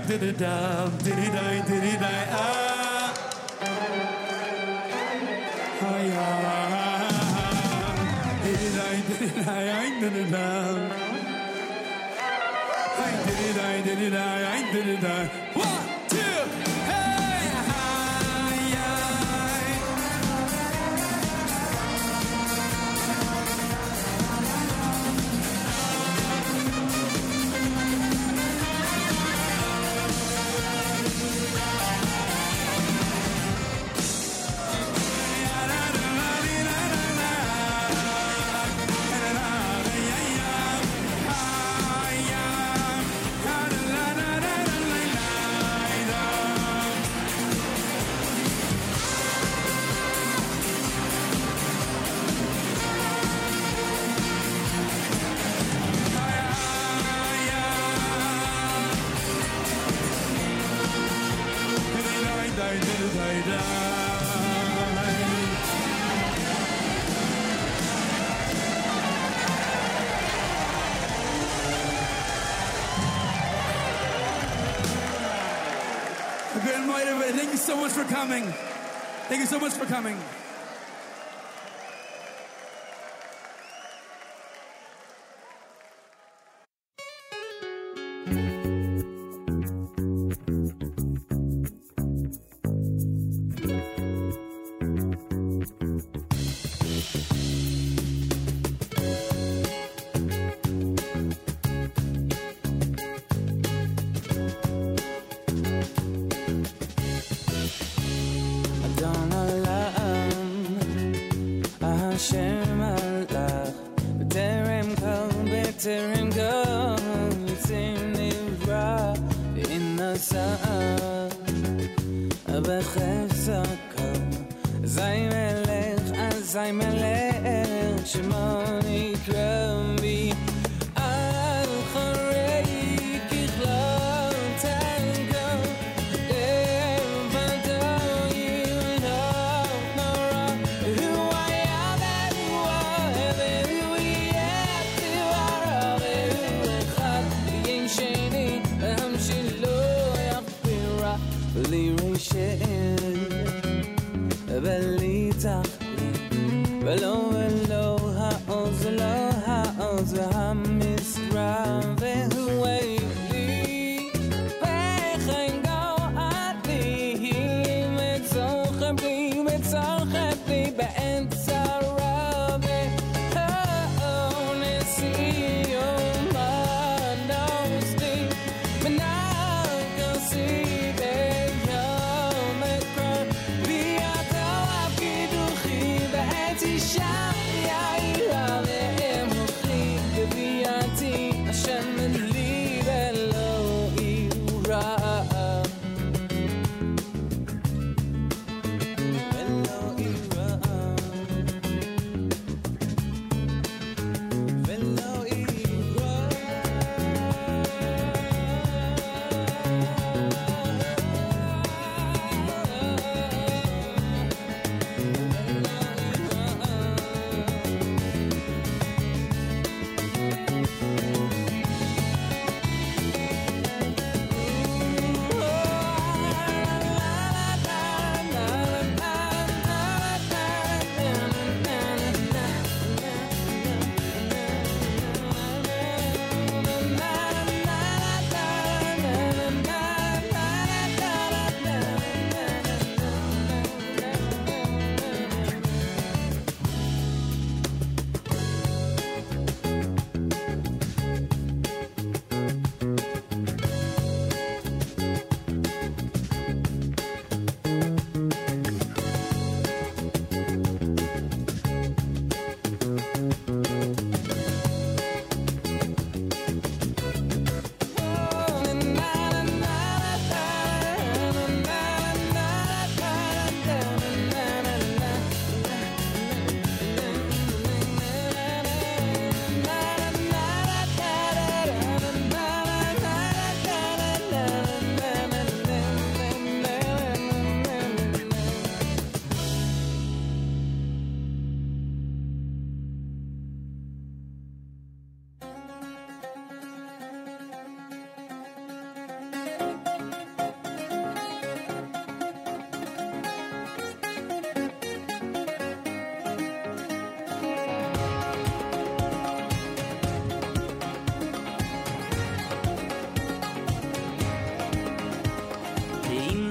I, I did it, um, did it, I did it, I, ah. Ah. Did it, I did it, I, I did it, um. I did it,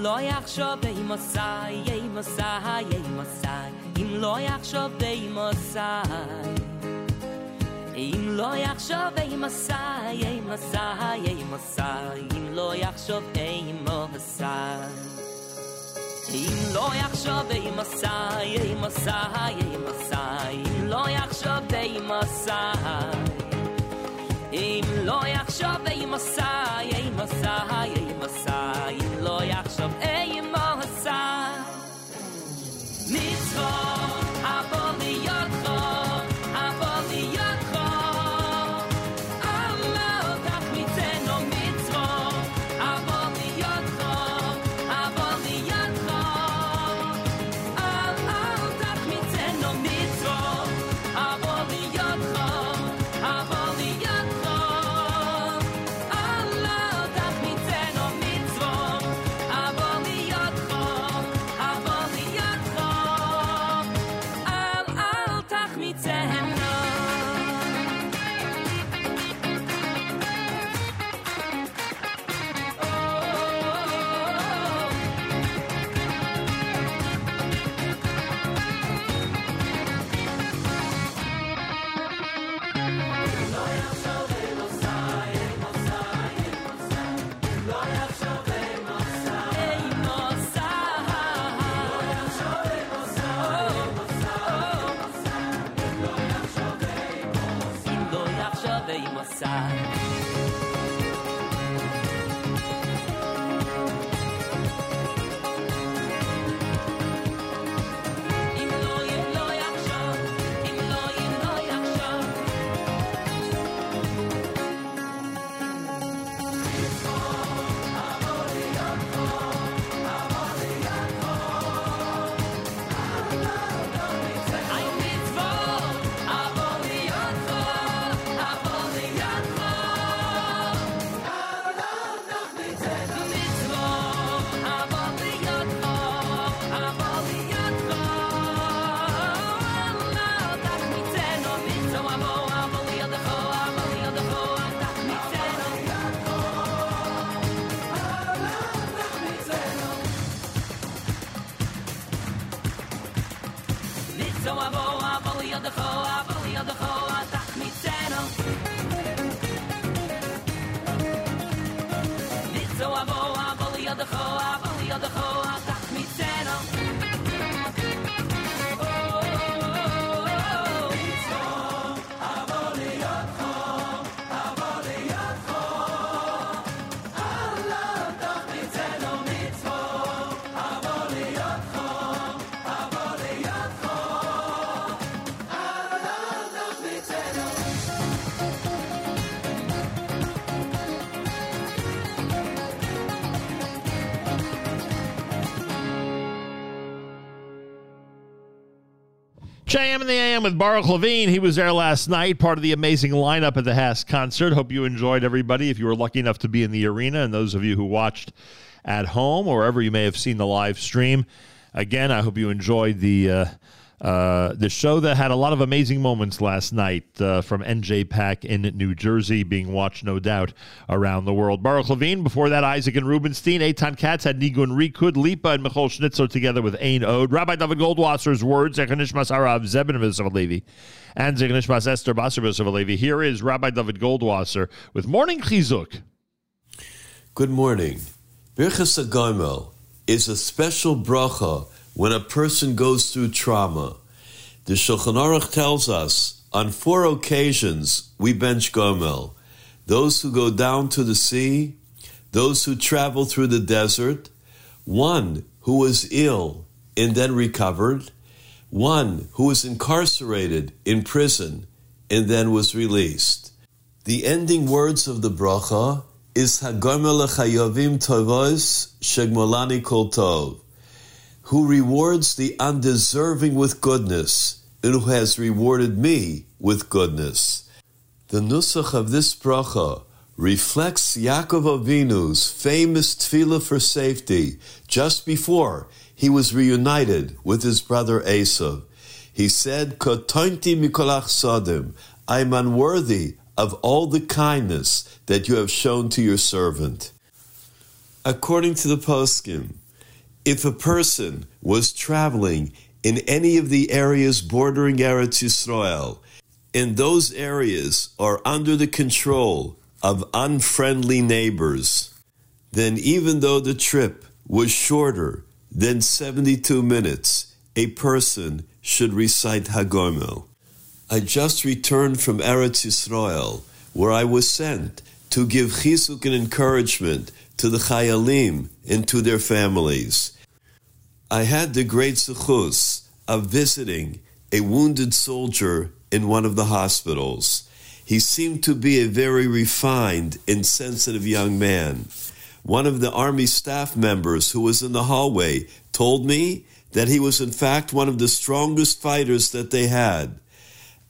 לא יחשוב אימוסי, אימוסי, אימוסי, אם לא יחשוב אימוסי, אם לא יחשוב אימוסי, אימוסי, אימוסי, אם לא יחשוב אימוסי. אם לא יחשוב אימוסי, אימוסי, אימוסי, אם לא יחשוב אימוסי, אם לא יחשוב אימוסי, אימוסי, אימוסי, אם לא יחשוב אימוסי. JM in the AM with Baruch Levine. He was there last night, part of the amazing lineup at the HASC concert. Hope you enjoyed everybody. If you were lucky enough to be in the arena, and those of you who watched at home or wherever you may have seen the live stream, again, I hope you enjoyed the uh, uh, the show that had a lot of amazing moments last night uh, from NJPAC in New Jersey, being watched, no doubt, around the world. Baruch Levine, before that, Isaac and Rubenstein. Eitan Katz had Nigun Rikud, Lipa, and Michoel Schnitzler together with Ain Ode. Rabbi David Goldwasser's words, Zechanishmas Arav Zebin Levi, and Zechanishmas Esther Basar Levi. Here is Rabbi David Goldwasser with Morning Chizuk. Good morning. Birchas Agomel is a special bracha when a person goes through trauma. The Shulchan Aruch tells us on four occasions we bench Gomel. Those who go down to the sea, those who travel through the desert, one who was ill and then recovered, one who was incarcerated in prison and then was released. The ending words of the bracha is Hagomel Chayovim Tovos Shegmolani Kol Tov, who rewards the undeserving with goodness, and who has rewarded me with goodness. The nusach of this bracha reflects Yaakov Avinu's famous tefillah for safety just before he was reunited with his brother Esav. He said, Kotointi mikolach sodim, I am unworthy of all the kindness that you have shown to your servant. According to the poskim, if a person was traveling in any of the areas bordering Eretz Yisrael, and those areas are under the control of unfriendly neighbors, then even though the trip was shorter than 72 minutes, a person should recite Hagomel. I just returned from Eretz Yisrael, where I was sent to give chizuk and encouragement to the chayalim and to their families. I had the great zechus of visiting a wounded soldier in one of the hospitals. He seemed to be a very refined and sensitive young man. One of the army staff members who was in the hallway told me that he was in fact one of the strongest fighters that they had.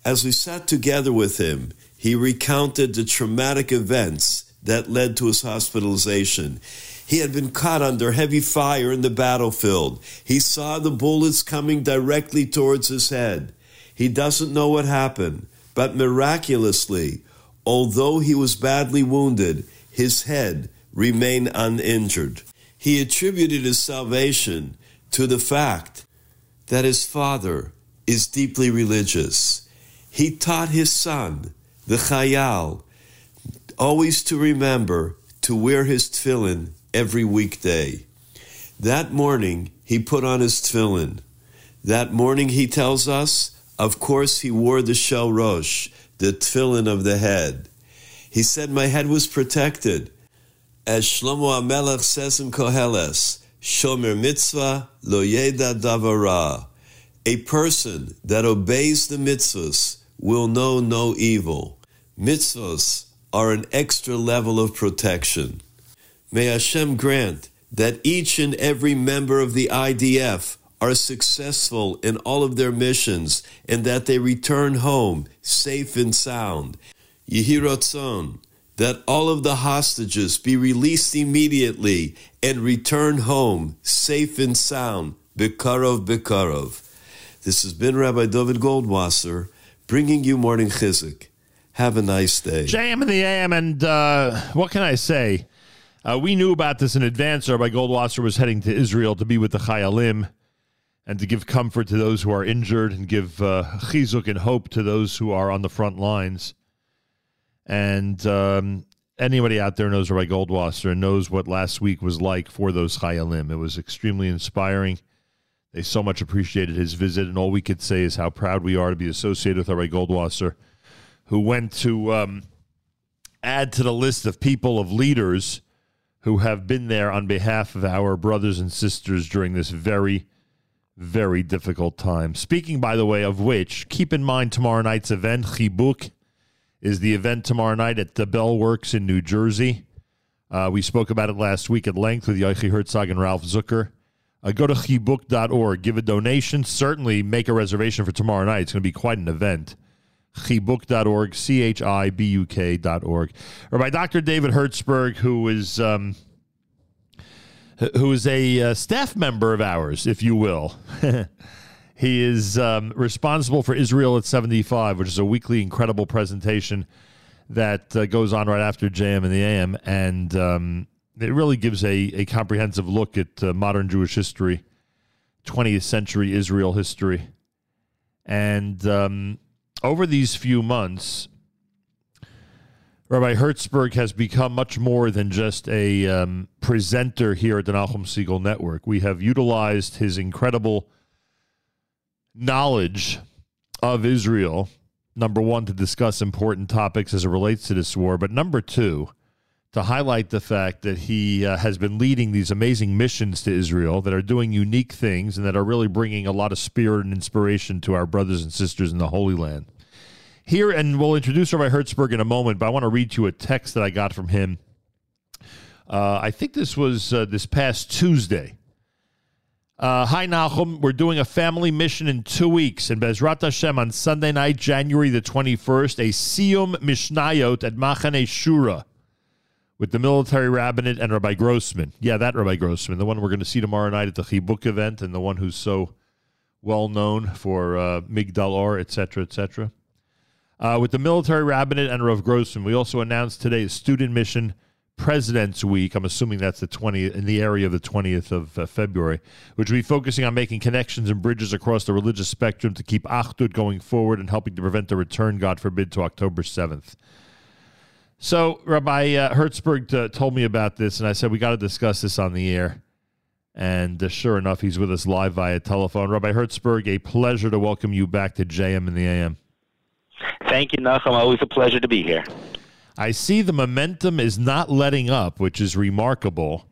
As we sat together with him, he recounted the traumatic events that led to his hospitalization. He had been caught under heavy fire in the battlefield. He saw the bullets coming directly towards his head. He doesn't know what happened, but miraculously, although he was badly wounded, his head remained uninjured. He attributed his salvation to the fact that his father is deeply religious. He taught his son, the Chayal, always to remember to wear his tefillin every weekday. That morning, he put on his tefillin. That morning, he tells us, of course, he wore the shel rosh, the tefillin of the head. He said, My head was protected. As Shlomo Amelech says in Koheles, Shomer mitzvah lo yeda davara. A person that obeys the mitzvahs will know no evil. Mitzvahs are an extra level of protection. May Hashem grant that each and every member of the IDF are successful in all of their missions and that they return home safe and sound. Yehi Ratzon, that all of the hostages be released immediately and return home safe and sound. Bikarov, Bikarov. This has been Rabbi David Goldwasser bringing you morning chizuk. Have a nice day. JM in the AM, and uh, what can I say? Uh, we knew about this in advance. Rabbi Goldwasser was heading to Israel to be with the Chayalim and to give comfort to those who are injured and give uh, chizuk and hope to those who are on the front lines. And um, anybody out there knows Rabbi Goldwasser and knows what last week was like for those Chayalim. It was extremely inspiring. They so much appreciated his visit, and all we could say is how proud we are to be associated with Rabbi Goldwasser, who went to um, add to the list of people, of leaders who have been there on behalf of our brothers and sisters during this very, very difficult time. Speaking, by the way, of which, keep in mind tomorrow night's event, Chibuk, is the event tomorrow night at the Bell Works in New Jersey. Uh, we spoke about it last week at length with Yochi Herzog and Ralph Zucker. Uh, go to chibuk.org, give a donation, certainly make a reservation for tomorrow night. It's going to be quite an event. Chibuk.org, C H I B U K.org. or by Dr. David Hertzberg, who is. Um, who is a uh, staff member of ours, if you will. he is um, responsible for Israel at 75, which is a weekly incredible presentation that uh, goes on right after JM and the AM. And um, it really gives a, a comprehensive look at uh, modern Jewish history, 20th century Israel history. And um, over these few months, Rabbi Hertzberg has become much more than just a um, presenter here at the Nachum Segal Network. We have utilized his incredible knowledge of Israel, number one, to discuss important topics as it relates to this war, but number two, to highlight the fact that he uh, has been leading these amazing missions to Israel that are doing unique things and that are really bringing a lot of spirit and inspiration to our brothers and sisters in the Holy Land. Here, and we'll introduce Rabbi Hertzberg in a moment, but I want to read you a text that I got from him. Uh, I think this was uh, this past Tuesday. Uh, Hi, Nahum. We're doing a family mission in two weeks. in Bezrat Hashem on Sunday night, January the 21st, a Siyum Mishnayot at Machane Shura with the military rabbinate and Rabbi Grossman. Yeah, that Rabbi Grossman, the one we're going to see tomorrow night at the Chibuk event and the one who's so well known for uh, Migdal Or, etc., etc. Uh, with the military rabbinate and Rav Grossman, we also announced today a student mission President's Week. I'm assuming that's the 20th in the area of the 20th of uh, February, which will be focusing on making connections and bridges across the religious spectrum to keep Achdut going forward and helping to prevent the return, God forbid, to October 7th. So Rabbi uh, Hertzberg uh, told me about this, and I said we got to discuss this on the air. And uh, sure enough, he's with us live via telephone. Rabbi Hertzberg, a pleasure to welcome you back to JM in the AM. Thank you, Nachum. Always a pleasure to be here. I see the momentum is not letting up, which is remarkable.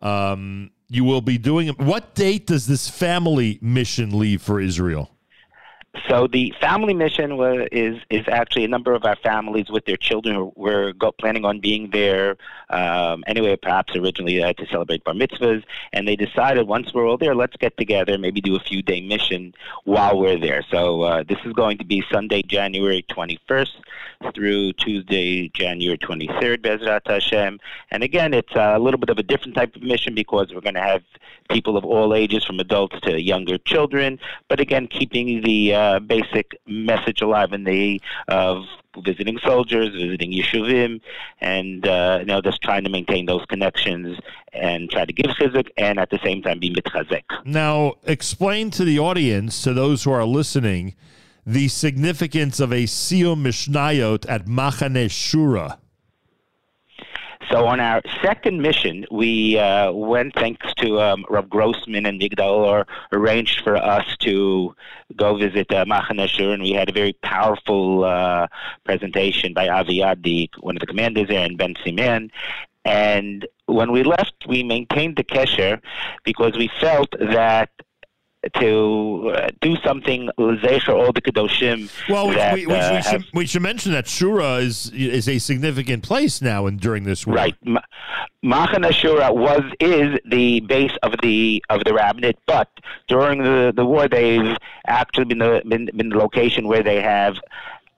Um, you will be doing. What date does this family mission leave for Israel? So the family mission was, is is actually a number of our families with their children were go, planning on being there um, anyway. Perhaps originally uh, to celebrate bar mitzvahs, and they decided once we're all there, let's get together, maybe do a few day mission while we're there. So uh, this is going to be Sunday, January 21st through Tuesday, January 23rd, Bezrat Hashem. And again, it's a little bit of a different type of mission because we're going to have people of all ages, from adults to younger children. But again, keeping the uh, basic message alive in the of visiting soldiers, visiting yeshuvim, and uh, you know just trying to maintain those connections and try to give chizuk and at the same time be mitchazek. Now, explain to the audience, to those who are listening, the significance of a Siyum Mishnayot at Machane Shura. So on our second mission, we uh, went thanks to um, Rav Grossman and Migdal arranged for us to go visit uh, Machane Shur, and we had a very powerful uh, presentation by Aviad, one of the commanders there, and Ben Siman. And when we left, we maintained the kesher because we felt that to uh, do something all the kedoshim. Well, we, that, we, we, uh, should, we should mention that Shura is is a significant place now and during this war. Right. Ma- Machane Shura was is the base of the of the rabbinate, but during the, the war, they've actually been the been, been the location where they have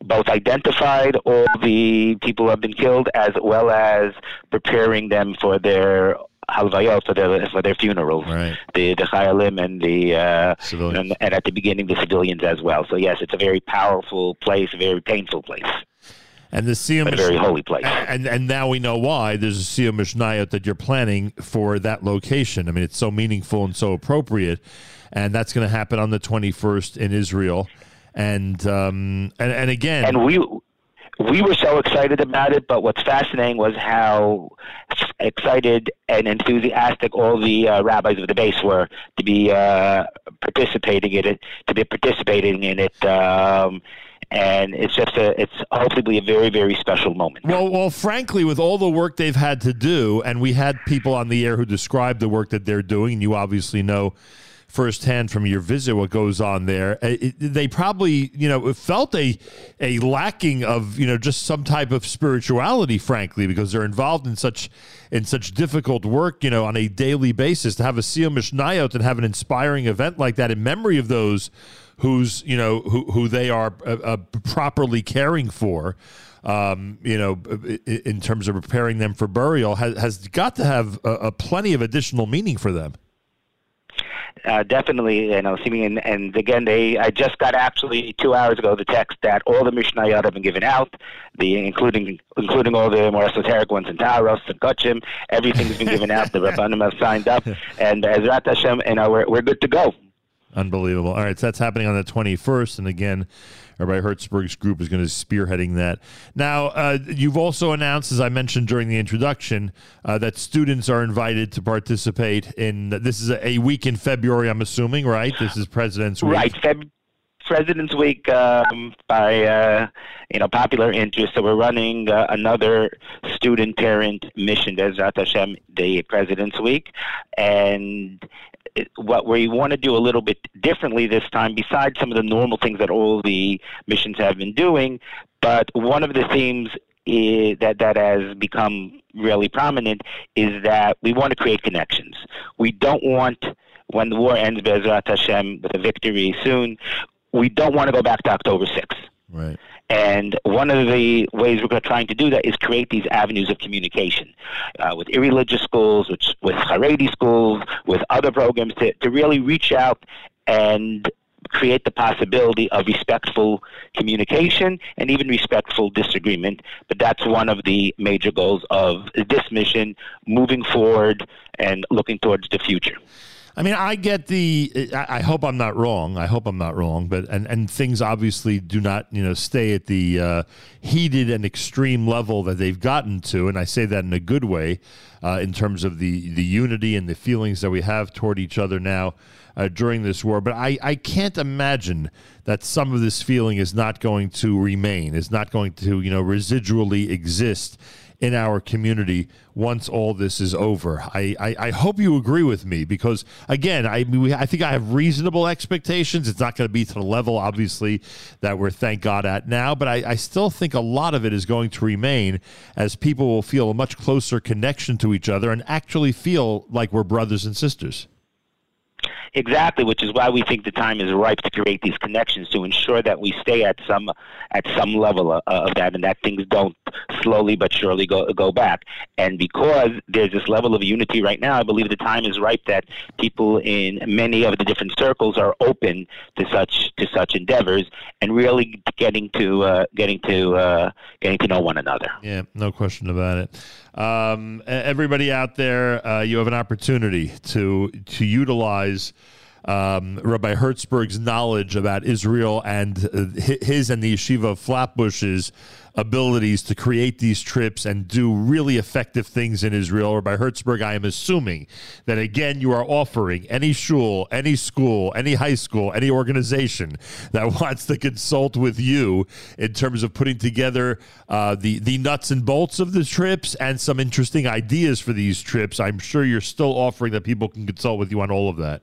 both identified all the people who have been killed, as well as preparing them for their halvayot for their for their funerals. Right. The the chayalim and the uh, and, and at the beginning the civilians as well. So yes, it's a very powerful place, a very painful place. And the Siyum But a very holy place. And and now we know why. There's a Siyum Mishnayot that you're planning for that location. I mean, it's so meaningful and so appropriate, and that's going to happen on the 21st in Israel. And um and and again, and we we were so excited about it. But what's fascinating was how excited and enthusiastic all the uh, rabbis of the base were to be uh, participating in it, to be participating in it. Um, and it's just a, it's hopefully a very, very special moment. Well, well, frankly, with all the work they've had to do, and we had people on the air who described the work that they're doing, and you obviously know firsthand from your visit what goes on there. uh, It, they probably, you know, felt a a lacking of, you know, just some type of spirituality, frankly, because they're involved in such in such difficult work, you know, on a daily basis. To have a Siyum Mishnayot and have an inspiring event like that in memory of those who's, you know, who who they are uh, uh, properly caring for. Um, you know, in terms of preparing them for burial, has, has got to have a, a plenty of additional meaning for them. Uh, definitely, you know, seeming and, and again, they I just got actually two hours ago the text that all the Mishnayot have been given out, the including including all the more esoteric ones in Taros and Kachim. Everything's been given out. The Rabbanim have signed up, and Ezrat Hashem, you know, we're we're good to go. Unbelievable. All right, so that's happening on the 21st. And again, Rabbi Hertzberg's group is going to spearheading that. Now, uh, you've also announced, as I mentioned during the introduction, uh, that students are invited to participate in this is a, a week in February, I'm assuming, right? This is President's Week. Right, Feb- President's Week um, by uh, you know popular interest. So we're running uh, another student parent mission, Bezrat Hashem, the President's Week, and what we want to do a little bit differently this time, besides some of the normal things that all the missions have been doing, but one of the themes is that that has become really prominent is that we want to create connections. We don't want when the war ends, Bezrat Hashem, with a victory soon, we don't want to go back to October 6th. Right. And one of the ways we're trying to do that is create these avenues of communication uh, with irreligious schools, with, with Haredi schools, with other programs to, to really reach out and create the possibility of respectful communication and even respectful disagreement. But that's one of the major goals of this mission moving forward and looking towards the future. I mean, I get the. I I hope I'm not wrong. I hope I'm not wrong. But and and things obviously do not, you know, stay at the uh, heated and extreme level that they've gotten to, and I say that in a good way, uh, in terms of the the unity and the feelings that we have toward each other now uh, during this war. But I I can't imagine that some of this feeling is not going to remain, is not going to, you know, residually exist in our community once all this is over. I, I, I hope you agree with me because again, I we, I think I have reasonable expectations. It's not going to be to the level, obviously, that we're thank God at now, but I, I still think a lot of it is going to remain as people will feel a much closer connection to each other and actually feel like we're brothers and sisters. Exactly, which is why we think the time is ripe to create these connections to ensure that we stay at some at some level of, of that, and that things don't slowly but surely go go back. And because there's this level of unity right now, I believe the time is ripe that people in many of the different circles are open to such to such endeavors and really getting to uh, getting to uh, getting to know one another. Yeah, no question about it. Um, everybody out there, uh, you have an opportunity to to utilize um, Rabbi Hertzberg's knowledge about Israel and uh, his and the yeshiva Flatbush's abilities to create these trips and do really effective things in Israel. Rabbi Hertzberg, I am assuming that again you are offering any shul, any school, any high school, any organization that wants to consult with you in terms of putting together uh, the the nuts and bolts of the trips and some interesting ideas for these trips. I'm sure you're still offering that people can consult with you on all of that.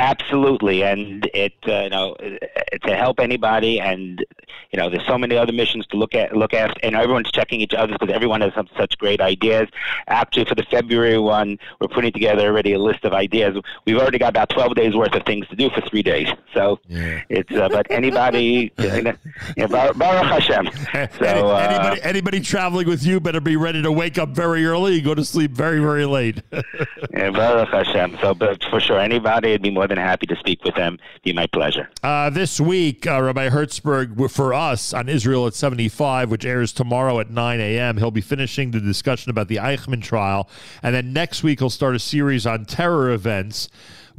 Absolutely, and it uh, you know to help anybody, and you know there's so many other missions to look at, look at, and everyone's checking each other because everyone has some, such great ideas. Actually, for the February one, we're putting together already a list of ideas. We've already got about 12 days worth of things to do for three days. So it's uh, but anybody, you know, Bar- Baruch Hashem. So uh, anybody anybody traveling with you better be ready to wake up very early and go to sleep very very late. yeah, Baruch Hashem. So, but for sure, anybody, I'd be more than happy to speak with them. It'd Be my pleasure. Uh, this week, uh, Rabbi Hertzberg, for us on Israel at 75, which airs tomorrow at 9 a.m., he'll be finishing the discussion about the Eichmann trial. And then next week, he'll start a series on terror events,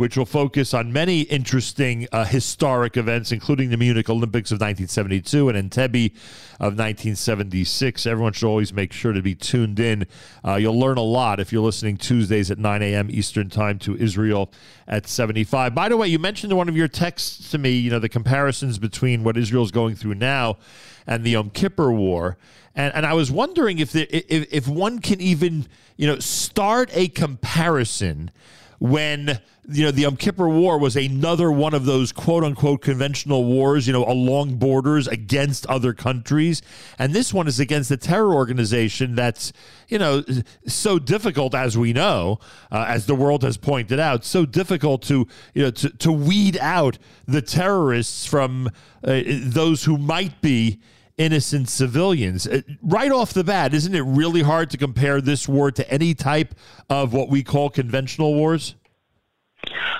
which will focus on many interesting uh, historic events, including the Munich Olympics of 1972 and Entebbe of 1976. Everyone should always make sure to be tuned in. Uh, you'll learn a lot if you're listening Tuesdays at 9 a.m. Eastern Time to Israel at 75. By the way, you mentioned in one of your texts to me, you know, the comparisons between what Israel's going through now and the Yom Kippur War. And, and I was wondering if, the, if if one can even you know start a comparison when you know the Yom Kippur War was another one of those quote unquote conventional wars, you know, along borders against other countries, and this one is against a terror organization that's you know so difficult, as we know, uh, as the world has pointed out, so difficult to you know to, to weed out the terrorists from uh, those who might be innocent civilians. Uh, Right off the bat, isn't it really hard to compare this war to any type of what we call conventional wars?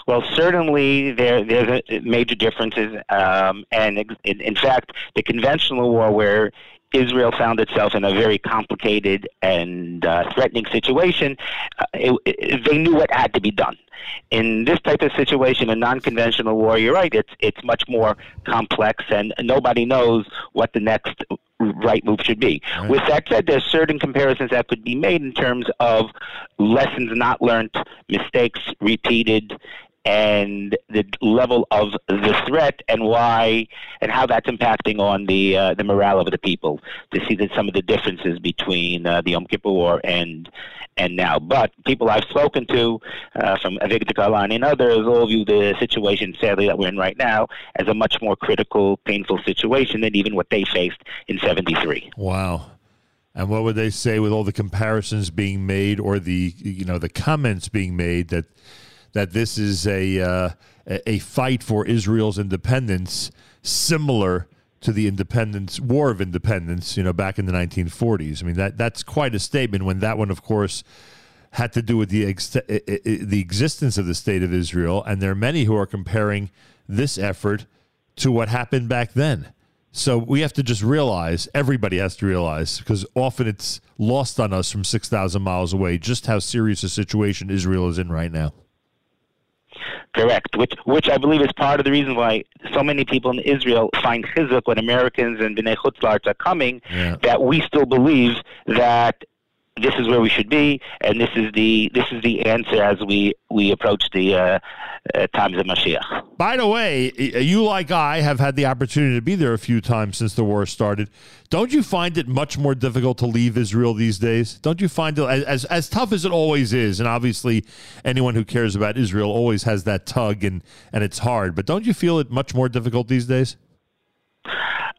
Well, certainly there there's major differences, um, and in, in fact, the conventional war where Israel found itself in a very complicated and uh, threatening situation, uh, it, it, they knew what had to be done. In this type of situation, a non-conventional war, you're right. It's it's much more complex, and nobody knows what the next right move should be. With that said, there's certain comparisons that could be made in terms of lessons not learned, mistakes repeated, and the level of the threat and why and how that's impacting on the uh, the morale of the people to see that some of the differences between uh, the Yom Kippur War and and now. But people I've spoken to, uh, from Avigdor Kahalani and others, all view the situation, sadly, that we're in right now as a much more critical, painful situation than even what they faced in 73. Wow. And what would they say with all the comparisons being made or the you know the comments being made that that this is a uh, a fight for Israel's independence similar to the independence war of independence, you know, back in the 1940s. I mean that that's quite a statement when that one of course had to do with the ex- i- i- i- the existence of the state of Israel and there are many who are comparing this effort to what happened back then. So we have to just realize, everybody has to realize, because often it's lost on us from 6,000 miles away, just how serious a situation Israel is in right now. Correct, which which I believe is part of the reason why so many people in Israel find chizuk when Americans and Bnei Chutzlarts are coming. That we still believe that this is where we should be, and this is the this is the answer as we we approach the uh, uh, times of Mashiach. By the way, you like I have had the opportunity to be there a few times since the war started. Don't you find it much more difficult to leave Israel these days? Don't you find it as as, as tough as it always is? And obviously, anyone who cares about Israel always has that tug, and and it's hard. But don't you feel it much more difficult these days?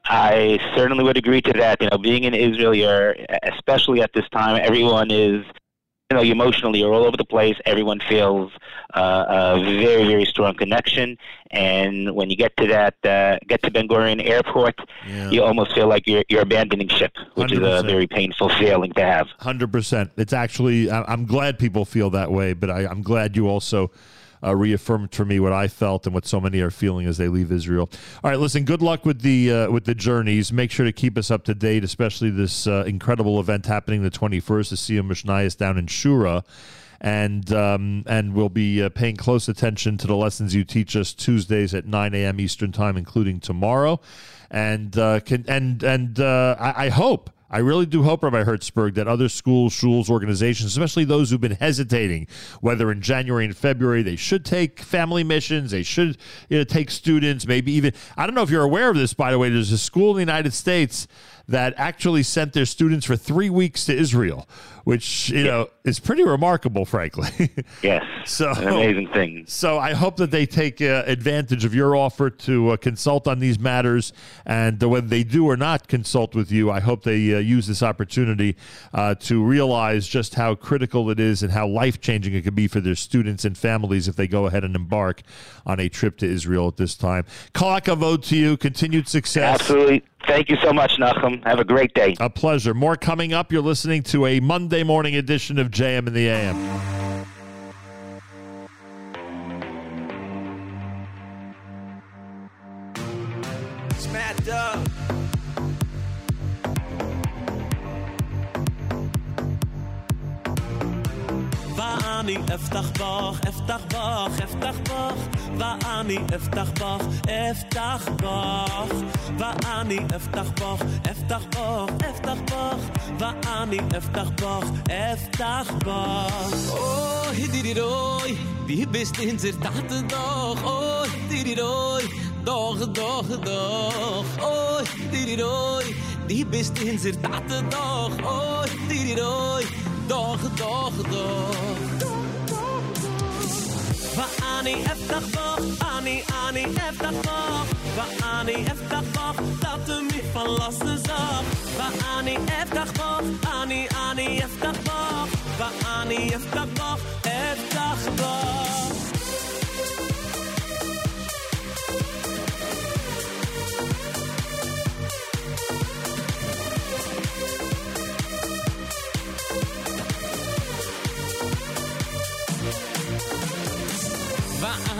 I certainly would agree to that. You know, being in Israel, you're especially at this time, everyone is you know, emotionally you're all over the place. Everyone feels uh, a very, very strong connection. And when you get to that, uh, get to Ben Gurion Airport, you almost feel like you're, you're abandoning ship, which is a very painful feeling to have. Hundred percent. It's actually. I'm glad people feel that way, but I, I'm glad you also uh, reaffirmed for me what I felt and what so many are feeling as they leave Israel. All right, listen. Good luck with the uh, with the journeys. Make sure to keep us up to date, especially this uh, incredible event happening the 21st to see Mishnayos down in Shura. And um, and we'll be uh, paying close attention to the lessons you teach us Tuesdays at 9 a.m. Eastern time, including tomorrow. And uh, can and and uh, I, I hope I really do hope, Rabbi Hertzberg, that other schools, schools, organizations, especially those who've been hesitating, whether in January and February, they should take family missions, they should you know, take students, maybe even. I don't know if you're aware of this, by the way. There's a school in the United States that actually sent their students for three weeks to Israel, which you know is pretty remarkable, frankly. Yes, so an amazing thing. So I hope that they take uh, advantage of your offer to uh, consult on these matters, and uh, when they do or not consult with you, I hope they uh, use this opportunity uh, to realize just how critical it is and how life changing it could be for their students and families if they go ahead and embark on a trip to Israel at this time. Kalak vote to you. Continued success. Absolutely. Thank you so much, Nachum. Have a great day. A pleasure. More coming up. You're listening to a Monday morning edition of JM in the AM. ואני אפתח בך, אפתח בך, אפתח בך, ואני אפתח בך, אפתח בך, ואני אפתח בך, אפתח בך, אפתח בך, ואני אפתח בך, אפתח בך. Oh, hidiridoi, wie bist in der Tate doch, oh, hidiridoi, doch, doch, doch, oh, hidiridoi, die bist in der Tate doch, oh, hidiridoi, doch, doch, doch. ואני אפתח בך, אני, אני אפתח בך, ואני אפתח בך, dat du mich verlassen sag. ואני אפתח בך, אני, אני אפתח בך, ואני אפתח בך, אפתח בך.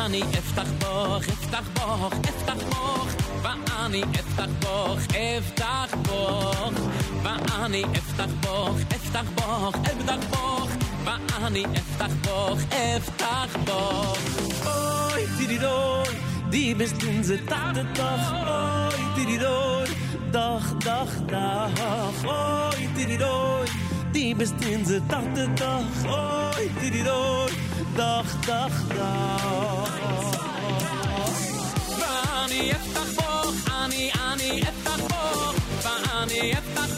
ואני אפתח בך, אפתח בך, אפתח בך, ואני אפתח בך, אפתח בך, ואני אפתח בך, אפתח בך, אפתח בך, ואני אפתח בך, אפתח בך. אוי, טירידוי, die bist in ze tate doch, oi, tiridoi, doch, doch, doch, oi, tiridoi, die bist in ze tate doch, oi, tiridoi, doch, doch, doch. ואני אפתח בך, אני, אני אפתח בך, ואני אפתח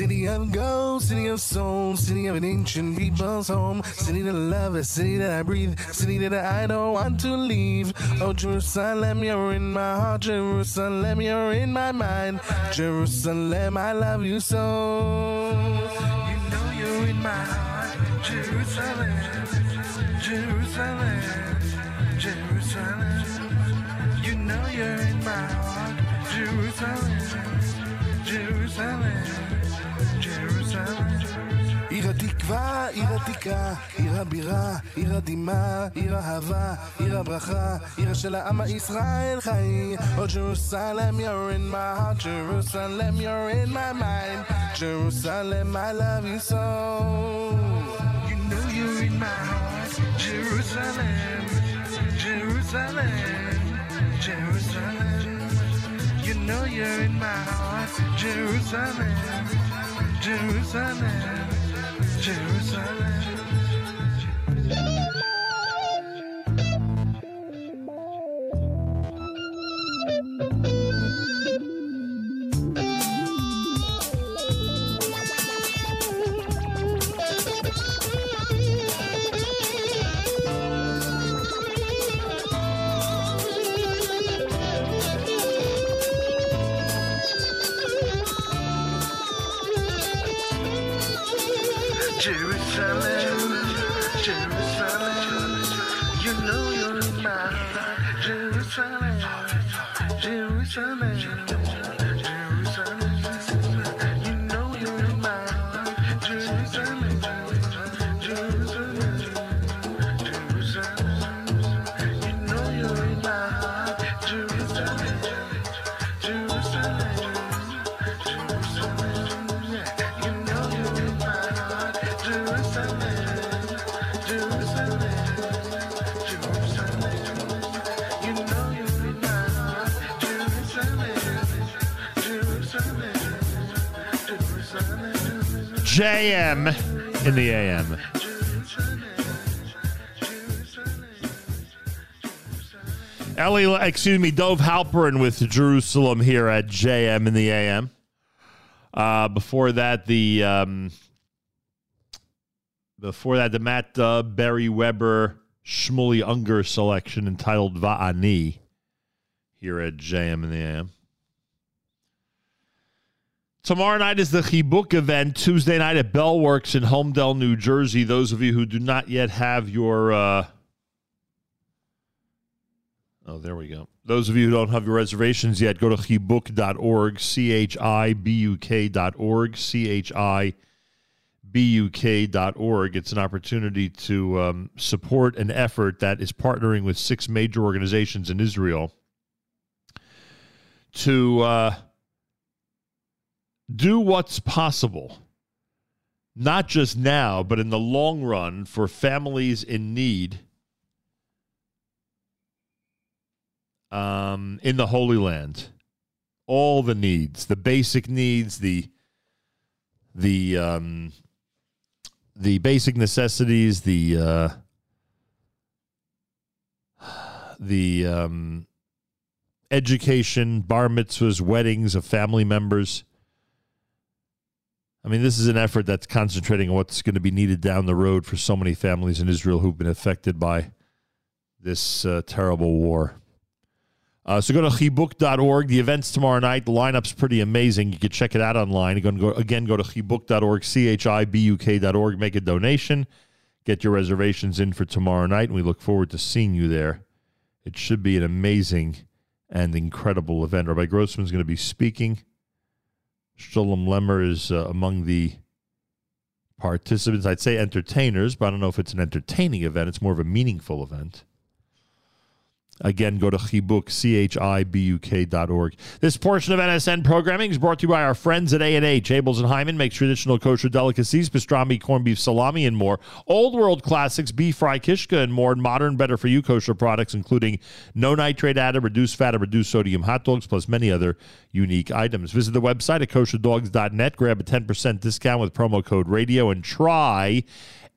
City of gold, city of soul, city of an ancient people's home, city that I love, a city that I breathe, city that I don't want to leave. Oh, Jerusalem, you're in my heart, Jerusalem, you're in my mind. Jerusalem, I love you so. You know you're in my heart, Jerusalem, Jerusalem, Jerusalem. You know you're in my heart, Jerusalem, Jerusalem. עיר התקווה, עיר עתיקה, עיר הבירה, עיר הדמעה, עיר אהבה, עיר הברכה, עיר של העם הישראל חי. Oh Jerusalem, you're in my heart, Jerusalem, you're in my mind. Jerusalem, I love you so. You know you're in my heart, Jerusalem, Jerusalem, Jerusalem. You know you're in my heart, Jerusalem, Jerusalem, Jerusalem. Jerusalem, Jerusalem, JM in the AM. Ellie, excuse me, Dove Halperin with Jerusalem here at JM in the AM. Uh, before that, the um, before that, the Matt uh, Barry Weber Shmueli Ungar selection entitled Va'ani here at JM in the AM. Tomorrow night is the Chibuk event, Tuesday night at Bellworks in Holmdel, New Jersey. Those of you who do not yet have your. Uh, oh, there we go. Those of you who don't have your reservations yet, go to chibuk.org, C H I B U K.org, C H I B U K.org. It's an opportunity to um, support an effort that is partnering with six major organizations in Israel to. Uh, do what's possible, not just now, but in the long run for families in need um, in the Holy Land. All the needs, the basic needs, the the um, the basic necessities, the uh, the um, education, bar mitzvahs, weddings of family members. I mean, this is an effort that's concentrating on what's going to be needed down the road for so many families in Israel who've been affected by this uh, terrible war. Uh, so go to chibuk.org. The event's tomorrow night. The lineup's pretty amazing. You can check it out online. You can go, again, go to chibuk.org, C-H-I-B-U-K.org. Make a donation. Get your reservations in for tomorrow night, and we look forward to seeing you there. It should be an amazing and incredible event. Rabbi Grossman's going to be speaking. Shalom Lemmer is uh, among the participants. I'd say entertainers, but I don't know if it's an entertaining event. It's more of a meaningful event. Again, go to chibuk, C-H-I-B-U-K dot org. This portion of NSN programming is brought to you by our friends at A&H. Abeles and Heymann makes traditional kosher delicacies, pastrami, corned beef, salami, and more. Old world classics, beef fry, kishka, and more. Modern, better-for-you kosher products, including no nitrate added, reduced fat, and reduced sodium hot dogs, plus many other unique items. Visit the website at kosherdogs.net. Grab a 10% discount with promo code radio and try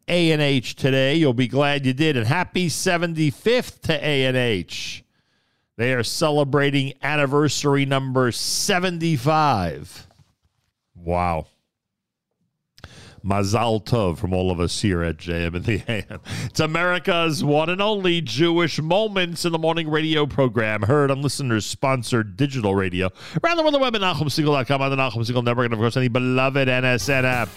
a&H today. You'll be glad you did. And happy 75th to A&H. They are celebrating anniversary number 75. Wow. Mazal Tov from all of us here at JM and the AM. It's America's one and only Jewish Moments in the Morning radio program, heard on listeners sponsored digital radio. Around the world, the web at NachumSegal.com, on the Nachum Segal Network, and of course, any beloved NSN app.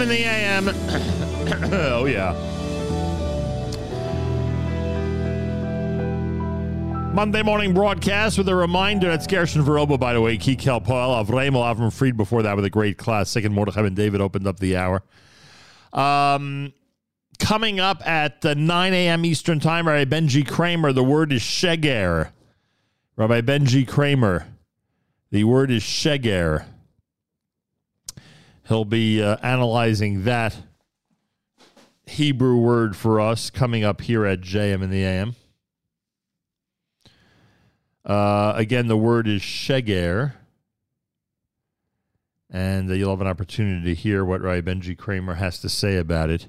In the AM. oh, yeah. Monday morning broadcast with a reminder that's Gershon Veroba, by the way, Kikel Poel, Avremel, Avram Fried before that with a great classic, and Mordechai and David opened up the hour. Um, coming up at uh, 9 a.m. Eastern Time, Rabbi Benji Kramer, the word is Sheger. Rabbi Benji Kramer, the word is Sheger. He'll be uh, analyzing that Hebrew word for us coming up here at JM in the AM. Uh, again, the word is sheger. And uh, you'll have an opportunity to hear what Rabbi Benji Kramer has to say about it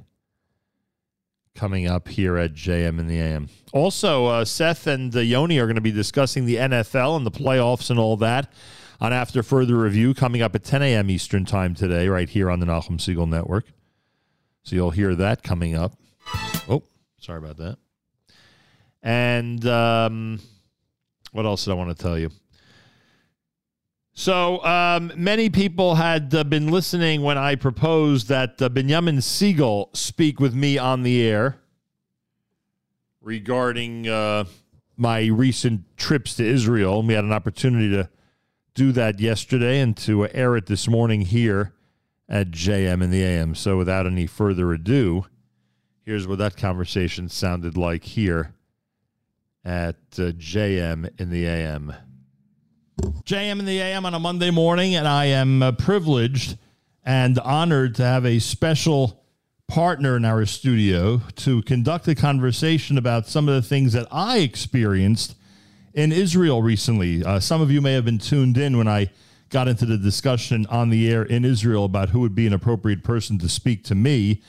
coming up here at JM in the AM. Also, uh, Seth and Yoni are going to be discussing the NFL and the playoffs and all that on After Further Review coming up at 10 a.m. Eastern Time today, right here on the Nachum Segal Network. So you'll hear that coming up. Oh, sorry about that. And um, what else did I want to tell you? So um, many people had uh, been listening when I proposed that uh, Binyamin Segal speak with me on the air regarding uh, my recent trips to Israel. And we had an opportunity to do that yesterday and to air it this morning here at JM in the AM. So without any further ado, here's what that conversation sounded like here at uh, JM in the AM. JM in the AM on a Monday morning, and I am uh, privileged and honored to have a special partner in our studio to conduct a conversation about some of the things that I experienced in Israel recently. Uh, some of you may have been tuned in when I got into the discussion on the air in Israel about who would be an appropriate person to speak to me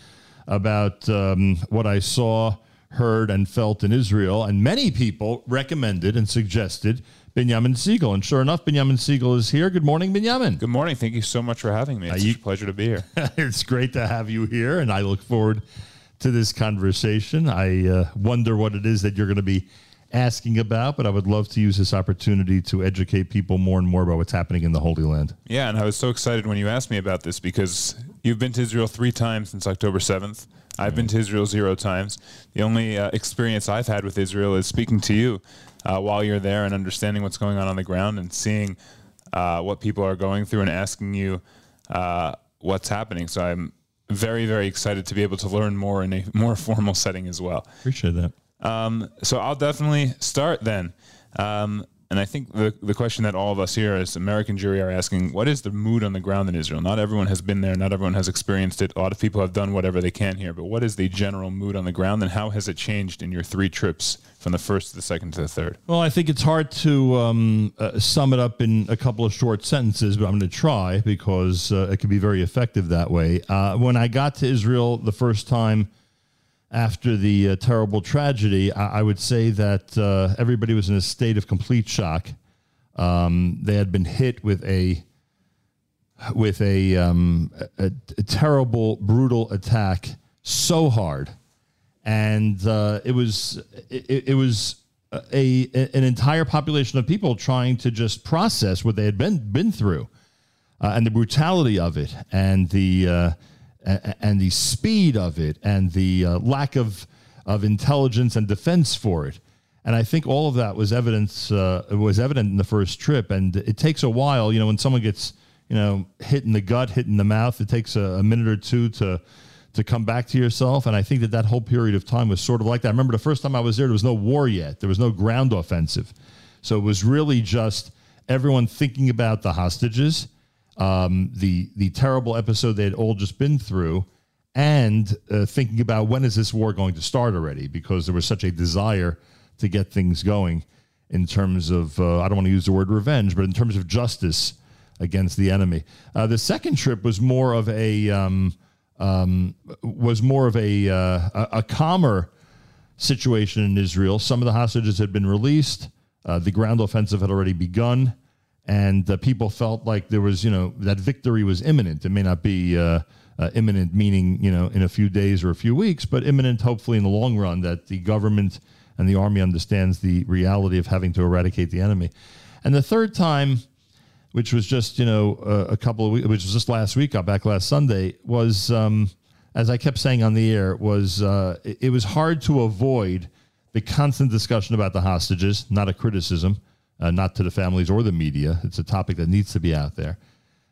about um, what I saw, heard, and felt in Israel. And many people recommended and suggested Binyamin Segal. And sure enough, Binyamin Segal is here. Good morning, Binyamin. Good morning. Thank you so much for having me. It's you- a pleasure to be here. it's great to have you here, and I look forward to this conversation. I uh, wonder what it is that you're going to be asking about, but I would love to use this opportunity to educate people more and more about what's happening in the Holy Land. Yeah, and I was so excited when you asked me about this because you've been to Israel three times since October 7th. I've been to Israel zero times. The only uh, experience I've had with Israel is speaking to you uh, while you're there and understanding what's going on on the ground and seeing uh, what people are going through and asking you uh, what's happening. So I'm very, very excited to be able to learn more in a more formal setting as well. Appreciate that. Um, so I'll definitely start then. Um, and I think the, the question that all of us here as American Jewry are asking, what is the mood on the ground in Israel? Not everyone has been there. Not everyone has experienced it. A lot of people have done whatever they can here. But what is the general mood on the ground and how has it changed in your three trips from the first to the second to the third? Well, I think it's hard to um, uh, sum it up in a couple of short sentences, but I'm going to try because uh, it can be very effective that way. Uh, when I got to Israel the first time after the uh, terrible tragedy, I, I would say that uh, everybody was in a state of complete shock. Um, they had been hit with a with a, um, a, a terrible, brutal attack so hard and uh, it was it, it was a, an entire population of people trying to just process what they had been been through, uh, and the brutality of it, and the and the speed of it, and the uh, lack of of intelligence and defense for it. And I think all of that was evidence uh, was evident in the first trip. And it takes a while, you know, when someone gets you know hit in the gut, hit in the mouth, it takes a, a minute or two to to come back to yourself. And I think that that whole period of time was sort of like that. I remember the first time I was there, there was no war yet. There was no ground offensive. So it was really just everyone thinking about the hostages, um, the the terrible episode they had all just been through, and uh, thinking about when is this war going to start already? Because there was such a desire to get things going in terms of uh, I don't want to use the word revenge, but in terms of justice against the enemy. Uh, the second trip was more of a um, um, was more of a, uh, a a calmer situation in Israel. Some of the hostages had been released. Uh, the ground offensive had already begun, and people felt like there was, you know, that victory was imminent. It may not be uh, uh, imminent, meaning, you know, in a few days or a few weeks, but imminent, hopefully, in the long run, that the government and the army understands the reality of having to eradicate the enemy. And the third time, which was just, you know, a couple of weeks, which was just last week, got back last Sunday, was, um, as I kept saying on the air, was uh, it, it was hard to avoid the constant discussion about the hostages, not a criticism, uh, not to the families or the media. It's a topic that needs to be out there.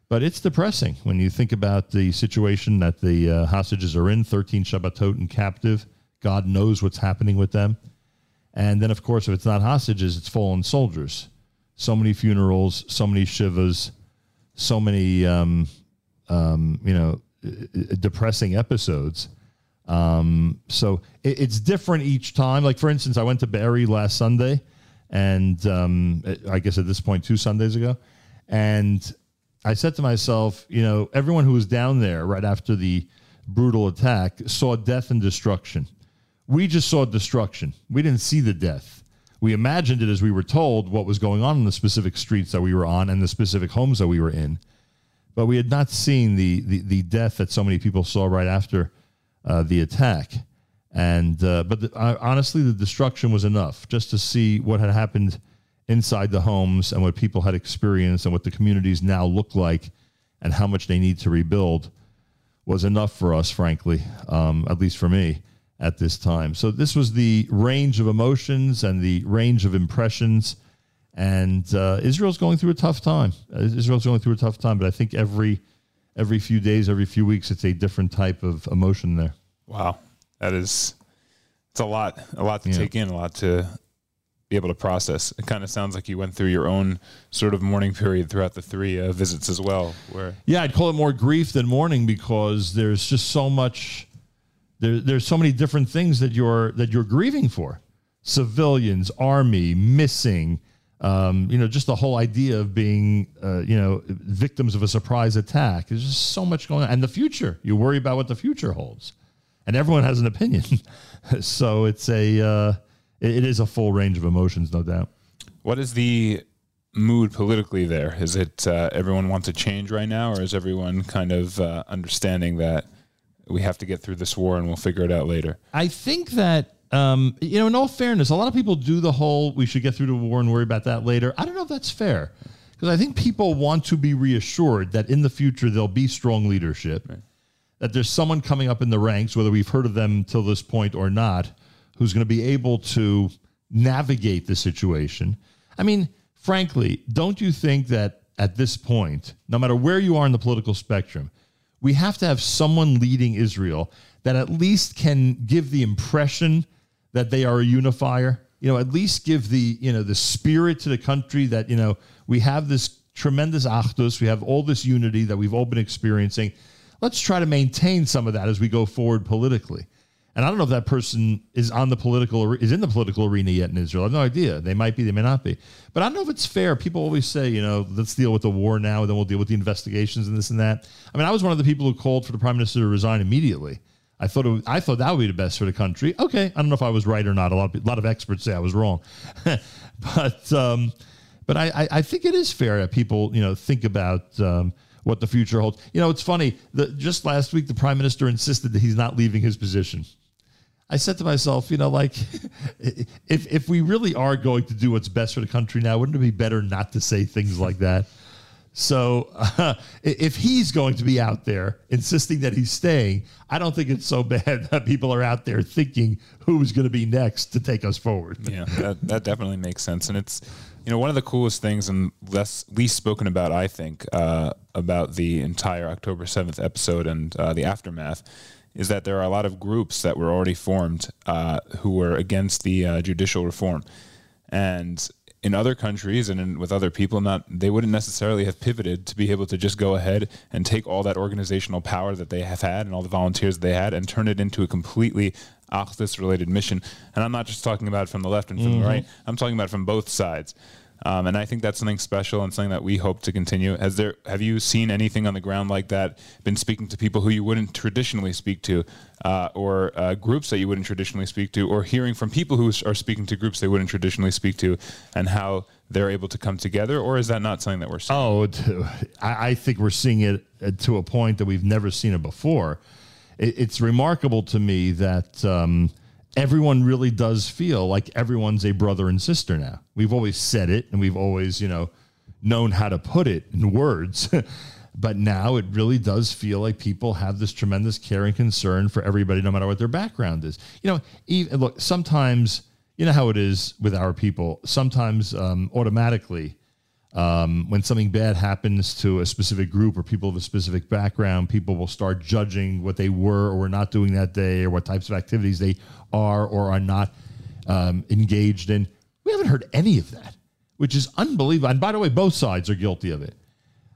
But it's depressing when you think about the situation that the uh, hostages are in 13 Shabbatot and captive. God knows what's happening with them. And then, of course, if it's not hostages, it's fallen soldiers. So many funerals, so many shivas, so many, um, um, you know, depressing episodes. Um, so it, it's different each time. Like, for instance, I went to Be'eri last Sunday, and um, I guess at this point, two Sundays ago. And I said to myself, you know, everyone who was down there right after the brutal attack saw death and destruction. We just saw destruction. We didn't see the death. We imagined it as we were told what was going on in the specific streets that we were on and the specific homes that we were in. But we had not seen the, the, the death that so many people saw right after uh, the attack. And uh, but the, uh, honestly, the destruction was enough just to see what had happened inside the homes and what people had experienced and what the communities now look like and how much they need to rebuild was enough for us, frankly, um, at least for me at this time. So this was the range of emotions and the range of impressions. And uh, Israel's going through a tough time. Uh, Israel's going through a tough time, but I think every every few days, every few weeks, it's a different type of emotion there. Wow, that is it's a lot, a lot to Yeah. take in, a lot to be able to process. It kind of sounds like you went through your own sort of mourning period throughout the three uh, visits as well. Where Yeah, I'd call it more grief than mourning because there's just so much. There, there's so many different things that you're that you're grieving for. Civilians, army, missing, Um, you know, just the whole idea of being, uh, you know, victims of a surprise attack. There's just so much going on, and the future. You worry about what the future holds, and everyone has an opinion. so it's a, uh, it, it is a full range of emotions, no doubt. What is the mood politically there? Is it uh, everyone wants a change right now, or is everyone kind of uh, understanding that we have to get through this war and we'll figure it out later? I think that um, you know, in all fairness, a lot of people do the whole "we should get through the war and worry about that later." I don't know if that's fair because I think people want to be reassured that in the future there'll be strong leadership, that there's someone coming up in the ranks, whether we've heard of them till this point or not, who's going to be able to navigate the situation. I mean, frankly, don't you think that at this point, no matter where you are in the political spectrum, we have to have someone leading Israel that at least can give the impression that they are a unifier. You know, at least give the you know the spirit to the country that you know we have this tremendous achdus, we have all this unity that we've all been experiencing. Let's try to maintain some of that as we go forward politically. And I don't know if that person is on the political is in the political arena yet in Israel. I have no idea. They might be, they may not be. But I don't know if it's fair. People always say, you know, let's deal with the war now, and then we'll deal with the investigations and this and that. I mean, I was one of the people who called for the prime minister to resign immediately. I thought it I thought that would be the best for the country. Okay, I don't know if I was right or not. A lot of, a lot of experts say I was wrong, but um, but I, I think it is fair that people you know think about. Um, what the future holds. You know, it's funny. The, just last week, the prime minister insisted that he's not leaving his position. I said to myself, you know, like if if we really are going to do what's best for the country now, wouldn't it be better not to say things like that? So uh, if he's going to be out there insisting that he's staying, I don't think it's so bad that people are out there thinking who's going to be next to take us forward. Yeah, that, that definitely makes sense. And it's, you know, one of the coolest things and less least spoken about, I think, uh, about the entire October 7th episode and uh, the aftermath is that there are a lot of groups that were already formed uh, who were against the uh, judicial reform. And in other countries and in, with other people, not they wouldn't necessarily have pivoted to be able to just go ahead and take all that organizational power that they have had and all the volunteers they had and turn it into a completely Achdus related mission. And I'm not just talking about it from the left and from Mhm. the right. I'm talking about from both sides. Um, and I think that's something special and something that we hope to continue. Has there have you seen anything on the ground like that? Been speaking to people who you wouldn't traditionally speak to, uh, or uh, groups that you wouldn't traditionally speak to, or hearing from people who are speaking to groups they wouldn't traditionally speak to, and how they're able to come together? Or is that not something that we're seeing? Oh, I think we're seeing it uh, to a point that we've never seen it before. It, it's remarkable to me that um, everyone really does feel like everyone's a brother and sister now. We've always said it, and we've always, you know, known how to put it in words. but now it really does feel like people have this tremendous care and concern for everybody, no matter what their background is. You know, even look, sometimes you know how it is with our people. Sometimes um, automatically, um, when something bad happens to a specific group or people of a specific background, people will start judging what they were or were not doing that day or what types of activities they are or are not um, engaged in. We haven't heard any of that, which is unbelievable. And by the way, both sides are guilty of it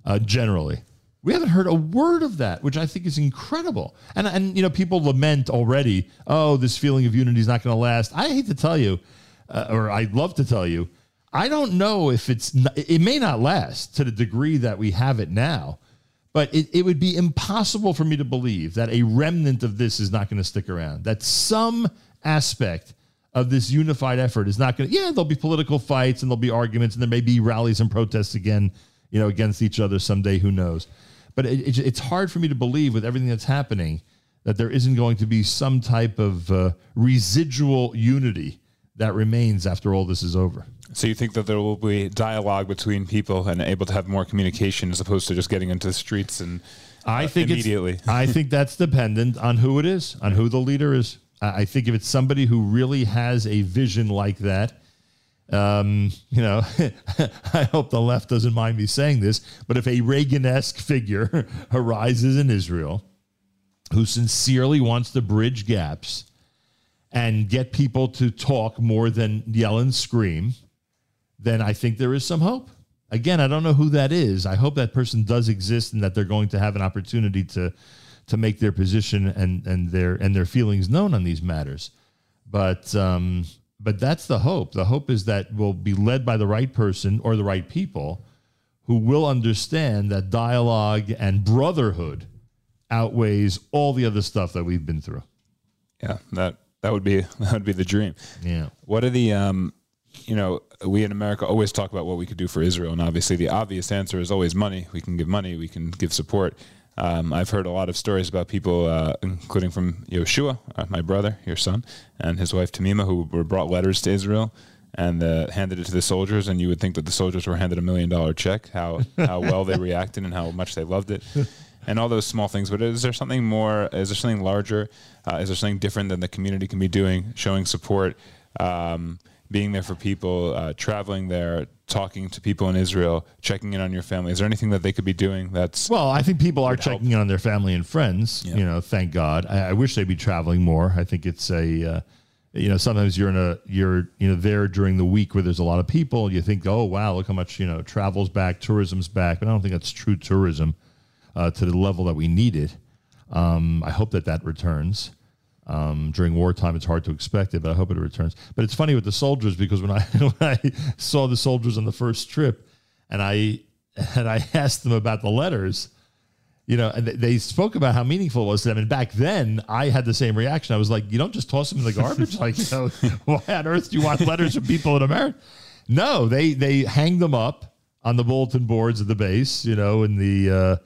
uh, generally. We haven't heard a word of that, which I think is incredible. And and you know, people lament already. Oh, this feeling of unity is not going to last. I hate to tell you, uh, or I'd love to tell you, I don't know if it's. It may not last to the degree that we have it now, but it, it would be impossible for me to believe that a remnant of this is not going to stick around. That some aspect of this unified effort is not going to. Yeah, there'll be political fights and there'll be arguments and there may be rallies and protests again, you know, against each other someday. Who knows? But it, it, it's hard for me to believe with everything that's happening that there isn't going to be some type of uh, residual unity that remains after all this is over. So you think that there will be dialogue between people and able to have more communication as opposed to just getting into the streets and I uh, think immediately. I think that's dependent on who it is, on who the leader is. I I think if it's somebody who really has a vision like that, um, you know, I hope the left doesn't mind me saying this, but if a Reagan-esque figure arises in Israel who sincerely wants to bridge gaps and get people to talk more than yell and scream, then I think there is some hope. Again, I don't know who that is. I hope that person does exist and that they're going to have an opportunity to to make their position and and their and their feelings known on these matters. But um, but that's the hope. The hope is that we'll be led by the right person or the right people who will understand that dialogue and brotherhood outweighs all the other stuff that we've been through. Yeah, that that would be that would be the dream. Yeah. What are the um, you know, we in America always talk about what we could do for Israel, and obviously the obvious answer is always money. We can give money, we can give support. Um, I've heard a lot of stories about people, uh, including from Yoshua, uh, my brother, your son, and his wife Tamima, who were brought letters to Israel and uh, handed it to the soldiers, and you would think that the soldiers were handed a million dollar check. How how well they reacted and how much they loved it, and all those small things. But is there something more? Is there something larger? Uh, is there something different than the community can be doing, showing support? Um, being there for people, uh, traveling there, talking to people in Israel, checking in on your family. Is there anything that they could be doing that's Well, I think people are checking in on their family and friends. You know, thank God. I, I wish they'd be traveling more. I think it's a, uh, you know, sometimes you're in a you're you know there during the week where there's a lot of people. You think, oh wow, look how much you know travel's back, tourism's back. But I don't think that's true tourism uh, to the level that we need it. Um, I hope that that returns. Um, during wartime, it's hard to expect it, but I hope it returns. But it's funny with the soldiers because when I when I saw the soldiers on the first trip, and I and I asked them about the letters, you know, and they spoke about how meaningful it was to them. And back then, I had the same reaction. I was like, you don't just toss them in the garbage. like, you know, why on earth do you want letters from people in America? No, they they hang them up on the bulletin boards of the base, you know, in the uh,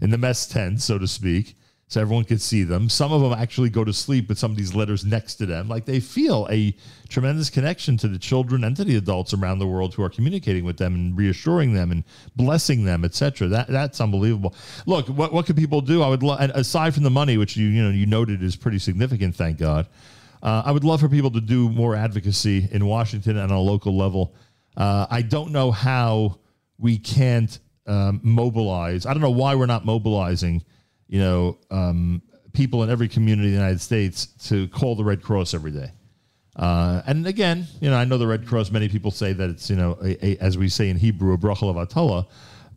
in the mess tent, so to speak, so everyone could see them. Some of them actually go to sleep with some of these letters next to them. Like they feel a tremendous connection to the children and to the adults around the world who are communicating with them and reassuring them and blessing them, etc. That that's unbelievable. Look, what what could people do? I would lo- and aside from the money, which you you know you noted is pretty significant, thank God. Uh, I would love for people to do more advocacy in Washington and on a local level. Uh, I don't know how we can't um, mobilize. I don't know why we're not mobilizing, you know, um, people in every community in the United States to call the Red Cross every day. Uh, and again, you know, I know the Red Cross. Many people say that it's, you know, a, a, as we say in Hebrew, a bracha of atala.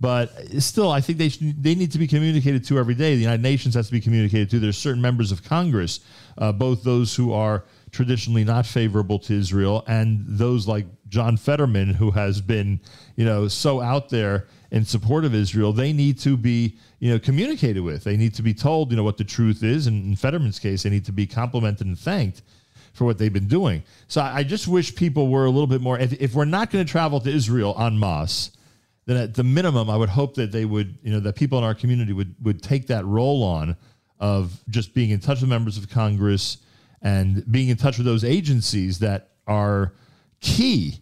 But still, I think they should, they need to be communicated to every day. The United Nations has to be communicated to. There's certain members of Congress, uh, both those who are traditionally not favorable to Israel and those like John Fetterman, who has been, you know, so out there in support of Israel. They need to be, you know, communicated with. They need to be told, you know, what the truth is. And in Fetterman's case, they need to be complimented and thanked for what they've been doing. So I I just wish people were a little bit more. If, if we're not going to travel to Israel en masse, then at the minimum, I would hope that they would, you know, that people in our community would would take that role on of just being in touch with members of Congress and being in touch with those agencies that are key,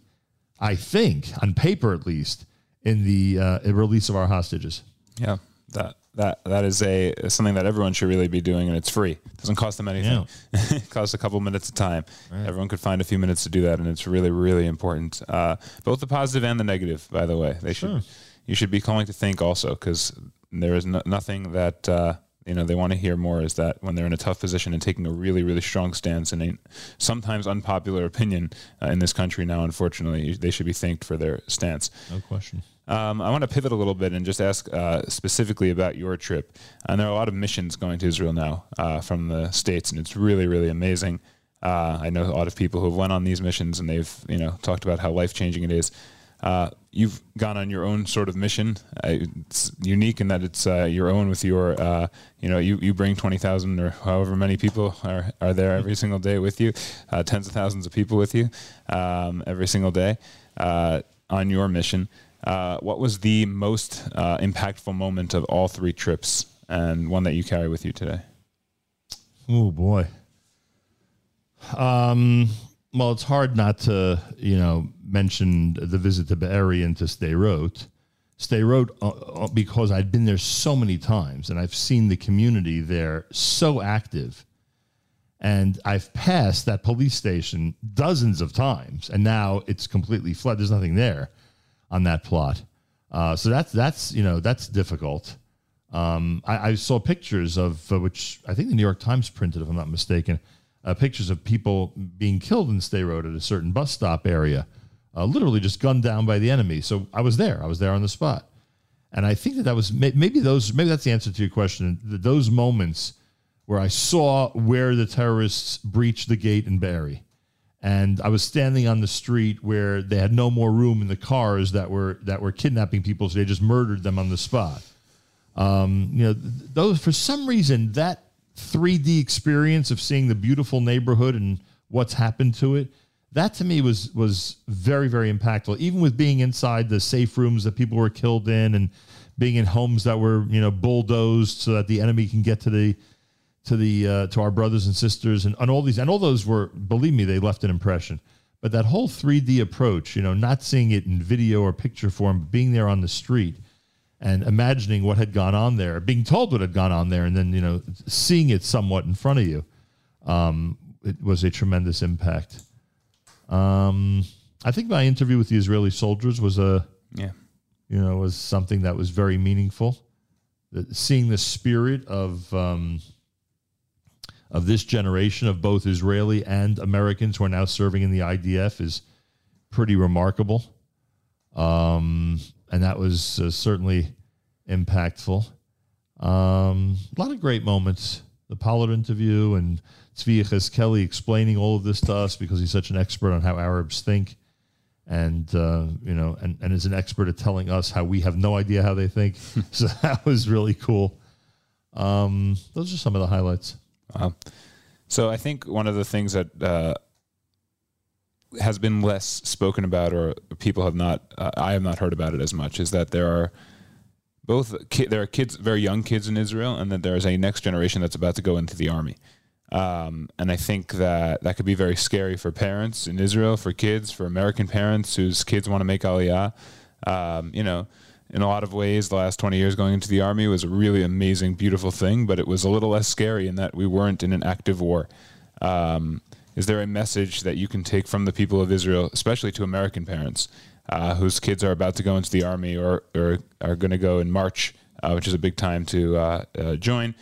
I think, on paper at least, in the uh, release of our hostages. Yeah, that that that is a something that everyone should really be doing, and it's free. It doesn't cost them anything. it costs a couple minutes of time. Everyone could find a few minutes to do that, and it's really really important. Uh, both the positive and the negative, by the way. They Sure. should you should be calling to think also because there is no, nothing that. Uh, you know they want to hear more is that when they're in a tough position and taking a really really strong stance and a sometimes unpopular opinion uh, in this country now unfortunately they should be thanked for their stance No question. um, I want to pivot a little bit and just ask uh, specifically about your trip. And there are a lot of missions going to Israel now uh, from the states, and it's really, really amazing. Uh, I know a lot of people who have went on these missions, and they've you know talked about how life changing it is. You've gone on your own sort of mission. It's unique in that it's uh, your own with your, uh, you know, you, you bring 20,000 or however many people are, are there every single day with you, uh, tens of thousands of people with you um, every single day uh, on your mission. Uh, what was the most uh, impactful moment of all three trips and one that you carry with you today? Oh boy. Um. Well, it's hard not to, you know, mention the visit to Be'eri and to Sderot. Sderot, uh, uh, because I'd been there so many times and I've seen the community there so active. And I've passed that police station dozens of times, and now it's completely flooded. There's nothing there on that plot. Uh, so that's that's you know that's difficult. Um, I, I saw pictures of uh, which I think the New York Times printed, if I'm not mistaken, uh, pictures of people being killed in Sderot at a certain bus stop area, uh, literally just gunned down by the enemy. So I was there. I was there on the spot, and I think that that was maybe those maybe that's the answer to your question. Th- Those moments where I saw where the terrorists breached the gate in Be'eri, and I was standing on the street where they had no more room in the cars that were that were kidnapping people, so they just murdered them on the spot. Um, you know, those for some reason that 3D experience of seeing the beautiful neighborhood and what's happened to it, that to me was was very very impactful. Even with being inside the safe rooms that people were killed in, and being in homes that were you know bulldozed so that the enemy can get to the to the uh, to our brothers and sisters and, and all these and all those were believe me they left an impression but that whole 3d approach you know not seeing it in video or picture form but being there on the street and imagining what had gone on there being told what had gone on there and then you know seeing it somewhat in front of you um, it was a tremendous impact um, i think my interview with the israeli soldiers was a Yeah. you know was something that was very meaningful That seeing the spirit of um, of this generation of both Israeli and Americans who are now serving in the IDF is pretty remarkable. Um, and that was uh, certainly impactful. Um, a lot of great moments. The Pollard interview and Tzvi Kelly explaining all of this to us because he's such an expert on how Arabs think. And, uh, you know, and, and is an expert at telling us how we have no idea how they think. so that was really cool. Um, those are some of the highlights. Wow. So I think one of the things that uh, has been less spoken about, or people have not, uh, I have not heard about it as much, is that there are both ki- there are kids, very young kids in Israel, and that there is a next generation that's about to go into the army. Um, and I think that that could be very scary for parents in Israel, for kids, for American parents whose kids want to make Aliyah. Um, you know, in a lot of ways, the last 20 years going into the army was a really amazing, beautiful thing, but it was a little less scary in that we weren't in an active war. Um, is there a message that you can take from the people of Israel, especially to American parents uh, whose kids are about to go into the army or, or are going to go in March, uh, which is a big time to uh, uh, join?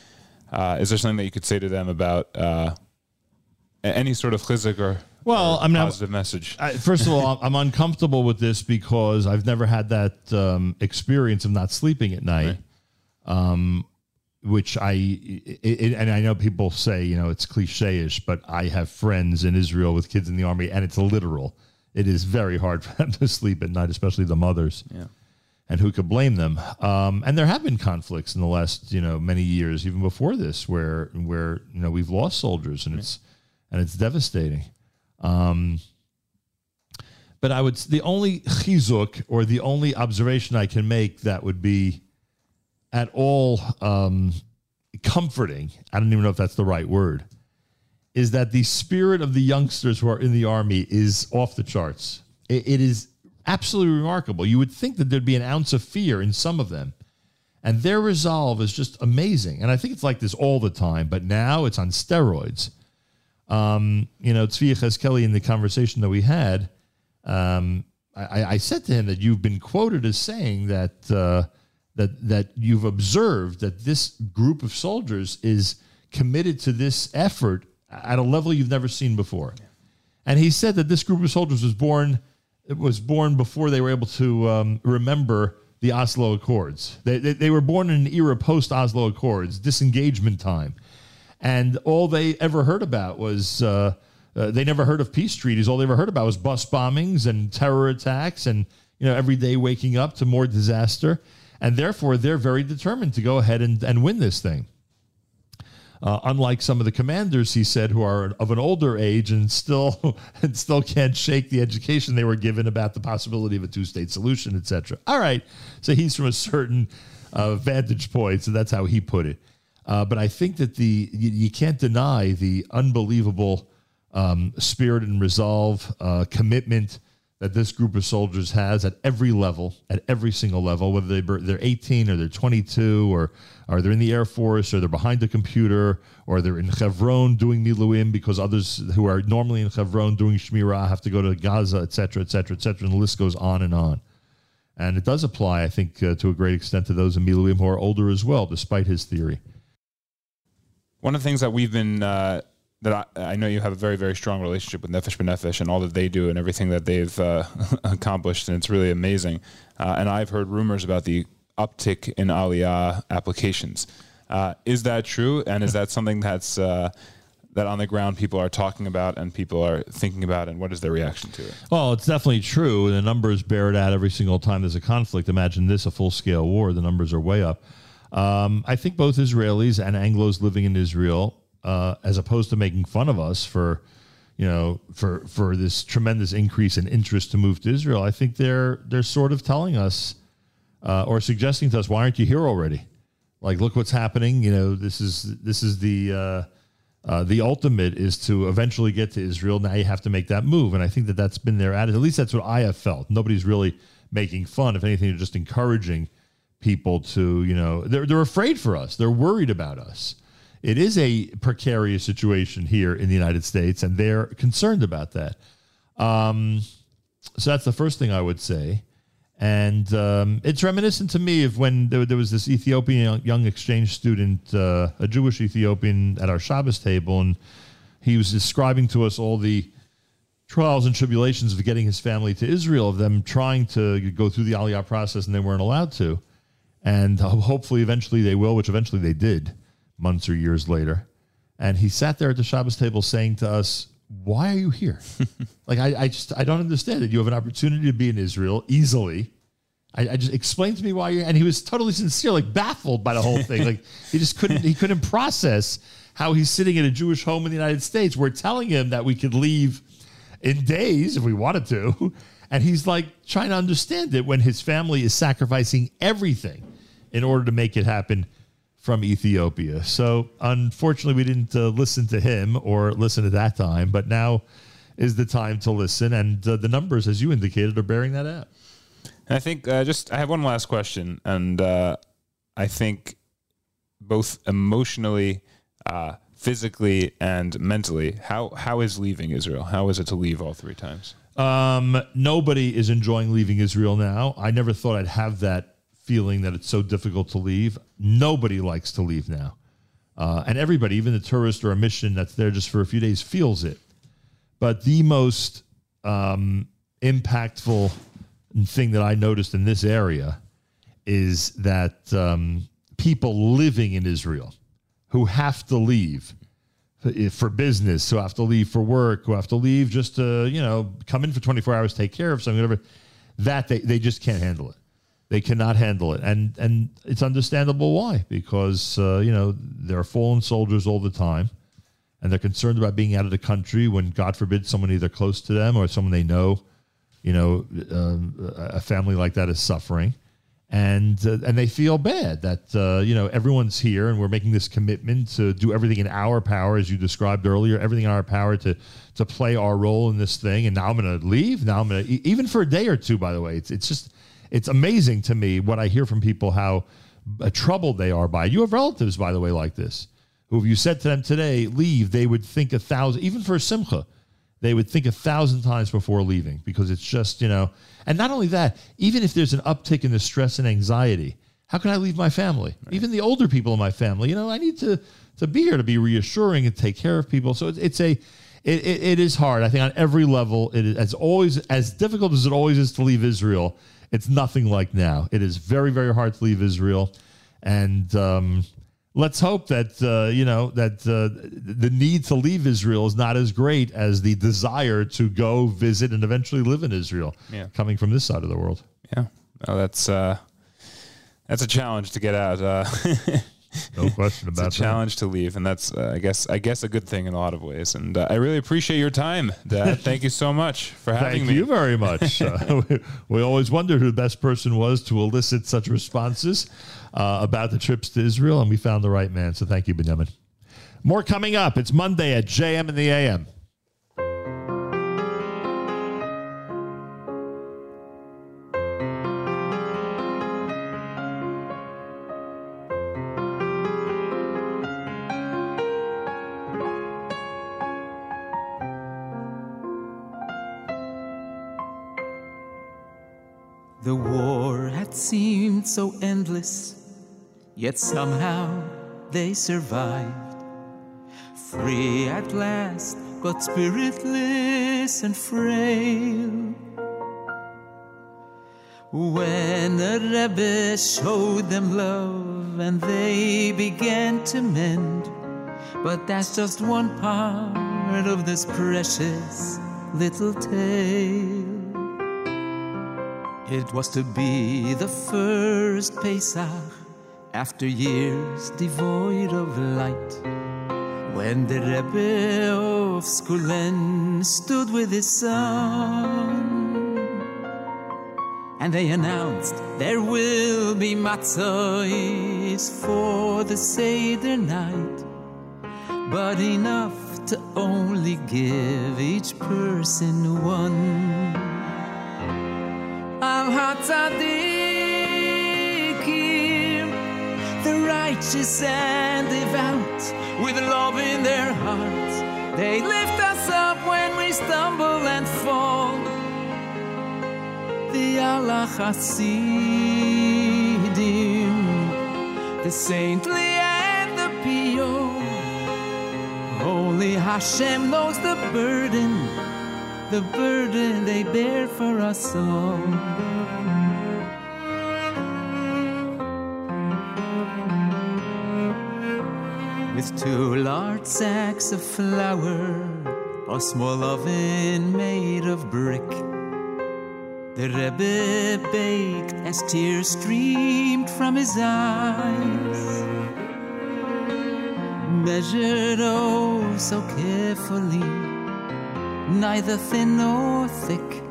Uh, is there something that you could say to them about uh, any sort of chizuk or Well, I'm not- positive message? I, first of all, I'm uncomfortable with this because I've never had that um, experience of not sleeping at night. Um, which I it, it- and I know people say you know it's cliche-ish, but I have friends in Israel with kids in the army, and it's literal. It is very hard for them to sleep at night, especially the mothers. Yeah. And who could blame them? Um, and there have been conflicts in the last, you know, many years, even before this, where where you know we've lost soldiers, and it's and it's devastating. Um, but I would the only chizuk or the only observation I can make that would be at all um, comforting. I don't even know if that's the right word. Is that the spirit of the youngsters who are in the army is off the charts? It- it is absolutely remarkable. You would think that there'd be an ounce of fear in some of them, and their resolve is just amazing. And I think it's like this all the time, but now it's on steroids. Um, you know, Tzvi Kelly in the conversation that we had, um, I, I said to him that you've been quoted as saying that uh, that that you've observed that this group of soldiers is committed to this effort at a level you've never seen before. And he said that this group of soldiers was born was born before they were able to um, remember the Oslo Accords. They, they, they were born in an era post Oslo Accords, disengagement time. And all they ever heard about was uh, uh, they never heard of peace treaties. All they ever heard about was bus bombings and terror attacks, and you know every day waking up to more disaster. And therefore, they're very determined to go ahead and, and win this thing. Uh, unlike some of the commanders, he said, who are of an older age and still and still can't shake the education they were given about the possibility of a two-state solution, etc. All right, so he's from a certain uh, vantage point, so that's how he put it. Uh, but I think that the you, you can't deny the unbelievable um, spirit and resolve, uh, commitment that this group of soldiers has at every level, at every single level, whether they, they're 18 or they're 22 or, or they're in the Air Force or they're behind a computer or they're in Chevron doing Miluim because others who are normally in Chevron doing Shmirah have to go to Gaza, et cetera, et cetera, et cetera. And the list goes on and on. And it does apply, I think, uh, to a great extent to those in Miluim who are older as well, despite his theory. One of the things that we've been uh, that I, I know you have a very very strong relationship with Nefesh B'Nefesh and all that they do and everything that they've uh, accomplished, and it's really amazing. Uh, and I've heard rumors about the uptick in Aliyah applications. Uh, is that true? And is that something that's uh, that on the ground people are talking about and people are thinking about, and what is their reaction to it? Well, it's definitely true. The numbers bear it out every single time there's a conflict. Imagine this a full scale war. The numbers are way up. Um, I think both Israelis and Anglos living in Israel, uh, as opposed to making fun of us for, you know, for for this tremendous increase in interest to move to Israel, I think they're they're sort of telling us uh, or suggesting to us, why aren't you here already? Like, look what's happening. You know, this is this is the uh, uh, the ultimate is to eventually get to Israel. Now you have to make that move, and I think that that's been their attitude. At least that's what I have felt. Nobody's really making fun. If anything, they're just encouraging people to, you know, they're they're afraid for us. They're worried about us. It is a precarious situation here in the United States, and they're concerned about that. Um, so that's the first thing I would say. And um, it's reminiscent to me of when there, there was this Ethiopian young exchange student, uh, a Jewish Ethiopian, at our Shabbos table, and he was describing to us all the trials and tribulations of getting his family to Israel, of them trying to go through the Aliyah process and they weren't allowed to. And ho- hopefully, eventually they will, which eventually they did months or years later. And he sat there at the Shabbos table saying to us, Why are you here? like, I, I just, I don't understand it. You have an opportunity to be in Israel easily. I, I just explained to me why you're, and he was totally sincere, like baffled by the whole thing. like, he just couldn't, he couldn't process how he's sitting in a Jewish home in the United States. We're telling him that we could leave in days if we wanted to. And he's like trying to understand it when his family is sacrificing everything in order to make it happen from Ethiopia. So unfortunately, we didn't uh, listen to him or listen at that time, but now is the time to listen. And uh, the numbers, as you indicated, are bearing that out. And I think uh, just I have one last question, and uh, I think both emotionally, uh, physically, and mentally, how how is leaving Israel? How is it to leave all three times? Um, nobody is enjoying leaving Israel now. I never thought I'd have that feeling that it's so difficult to leave. Nobody likes to leave now. Uh, and everybody, even the tourist or a mission that's there just for a few days, feels it. But the most um, impactful thing that I noticed in this area is that um, people living in Israel who have to leave for- for business, who have to leave for work, who have to leave just to, you know, come in for 24 hours, take care of something, whatever, that they, they just can't handle it. They cannot handle it. And, and it's understandable why, because, uh, you know, there are fallen soldiers all the time and they're concerned about being out of the country when, God forbid, someone either close to them or someone they know, you know, um, a family like that is suffering, and uh, and they feel bad that uh, you know everyone's here and we're making this commitment to do everything in our power, as you described earlier, everything in our power to to play our role in this thing. And now I'm going to leave. Now I'm going to even for a day or two. By the way, it's it's just it's amazing to me what I hear from people how uh, troubled they are by. it. You have relatives, by the way, like this who if you said to them today, leave, they would think a thousand, even for a simcha, they would think a thousand times before leaving because it's just, you know, and not only that, even if there's an uptick in the stress and anxiety, how can I leave my family? Even the older people in my family, you know, I need to to be here to be reassuring and take care of people. So it's, it's a, it, it, it is hard. I think on every level, it is as always as difficult as it always is to leave Israel. It's nothing like now. It is very very hard to leave Israel, and um, let's hope that uh, you know that uh, the need to leave Israel is not as great as the desire to go visit and eventually live in Israel. Yeah. coming from this side of the world. Yeah, oh, that's uh, that's a challenge to get out. No question about it's that. a challenge to leave, and that's uh, I guess I guess a good thing in a lot of ways. And uh, I really appreciate your time, Dad. Thank you so much for having Thank me. you very much. Uh, we, we always wondered who the best person was to elicit such responses uh, about the trips to Israel, and we found the right man. So thank you, Binyamin. More coming up. It's Monday at JM in the AM. Seemed so endless, yet somehow they survived. Free at last, but spiritless and frail. When the Rebbe showed them love and they began to mend, But that's just one part of this precious little tale. It was to be the first Pesach after years devoid of light. When the Rebbe of Skulen stood with his son, and they announced there will be matzahs for the Seder night, but enough to only give each person one. Al Hatzadikim, the righteous and devout, with love in their hearts, they lift us up when we stumble and fall. The Allah Hasidim, the saintly and the pure. Only Hashem knows the burden, the burden they bear for us all. With two large sacks of flour, a small oven made of brick. The Rebbe baked as tears streamed from his eyes. Measured oh so carefully, neither thin nor thick.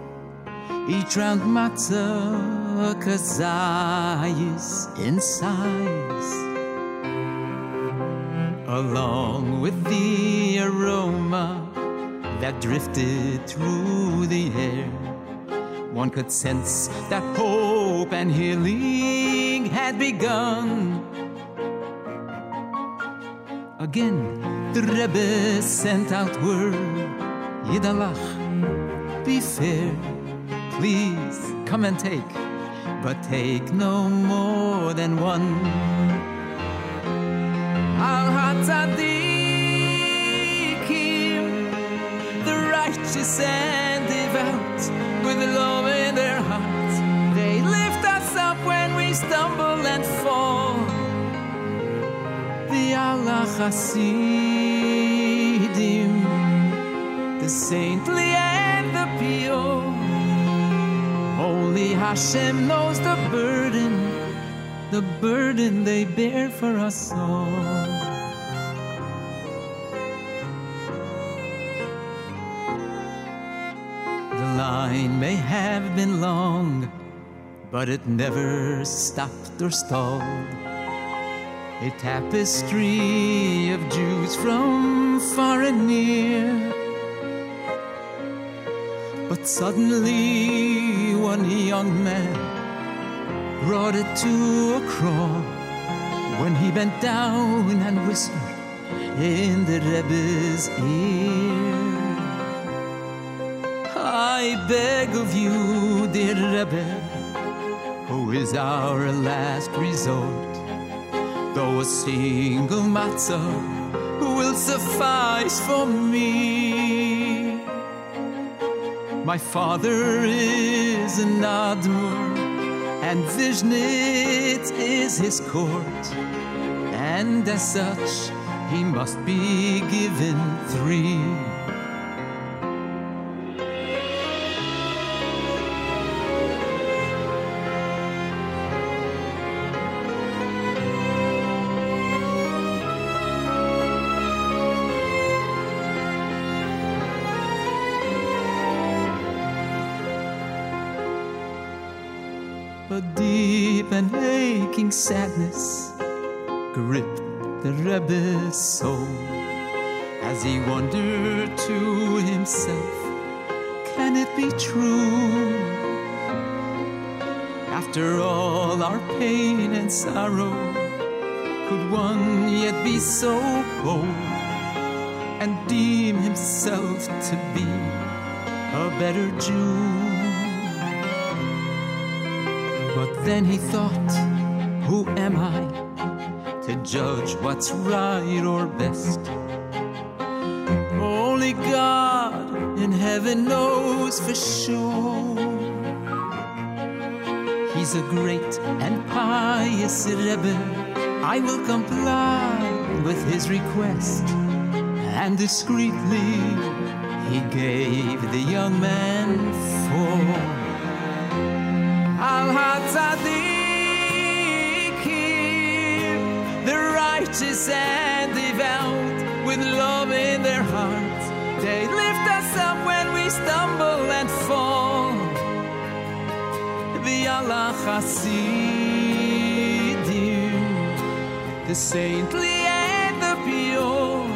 Each round matzah kazayis in size. Along with the aroma that drifted through the air. One could sense that hope and healing had begun. Again, the Rebbe sent out word Yidalach, be fair, please come and take, but take no more than one. Al Hatzadikim, the righteous and devout, with love in their hearts, they lift us up when we stumble and fall. The Allah Hasidim, the saintly and the pure. Only Hashem knows the burden, the burden they bear for us all. The line may have been long, but it never stopped or stalled. A tapestry of Jews from far and near. But suddenly, one young man brought it to a crawl when he bent down and whispered in the Rebbe's ear. I beg of you, dear Rebbe, who is our last resort, though a single matzah will suffice for me. My father is an Admur, and Vishnitz is his court, and as such, he must be given three. And aching sadness gripped the Rebbe's soul as he wondered to himself, can it be true? After all our pain and sorrow, could one yet be so bold and deem himself to be a better Jew? Then he thought, who am I to judge what's right or best? Only God in heaven knows for sure. He's a great and pious Rebbe. I will comply with his request, and discreetly he gave the young man four. The righteous and devout, with love in their hearts, they lift us up when we stumble and fall. The Allah Hasidim, the saintly and the pure.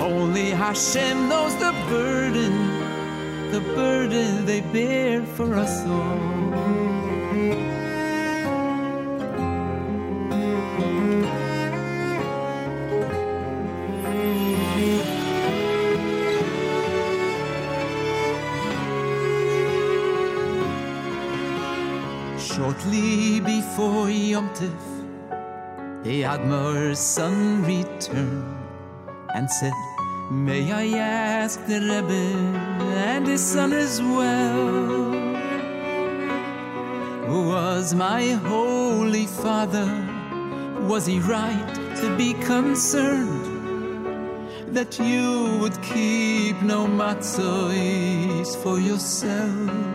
Only Hashem knows the burden, the burden they bear for us all. Shortly before Yom Tif, the Admir's son returned and said, May I ask the Rebbe and his son as well? Who was my holy father, was he right to be concerned that you would keep no matzos for yourselves?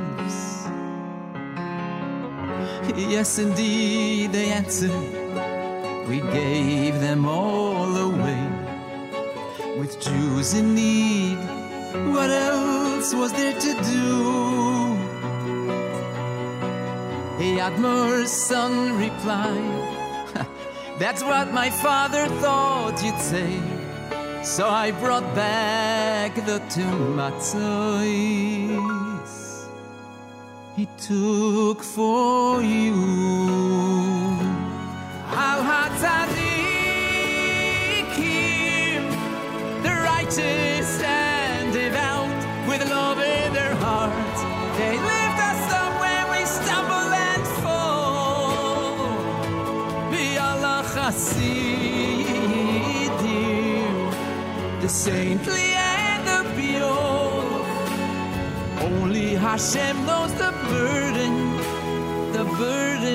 Yes, indeed, they answered. We gave them all away. With Jews in need, what else was there to do? The Admir's son replied, That's what my father thought you'd say. So I brought back the two matzos he took for you. Al Hatzadikim, the righteous and devout, with love in their hearts, they lift us up when we stumble and fall. Be Allah Hasidim, the saintly Hashem knows the burden, the burden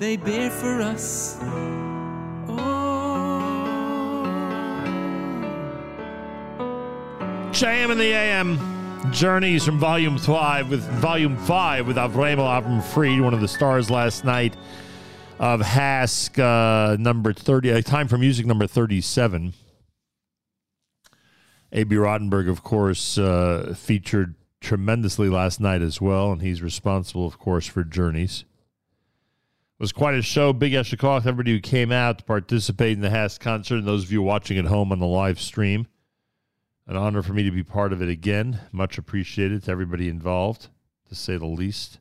they bear for us. JM in the AM. Journeys from Volume 5 with Volume 5 with Avramo Avram Fried, one of the stars last night of HASC uh, number 30, uh, Time for Music number 37. Abie Rotenberg, of course, uh, featured tremendously last night as well, and he's responsible, of course, for Journeys. It was quite a show. Big Eshikov, everybody who came out to participate in the HASC concert, and those of you watching at home on the live stream. An honor for me to be part of it again. Much appreciated to everybody involved, to say the least.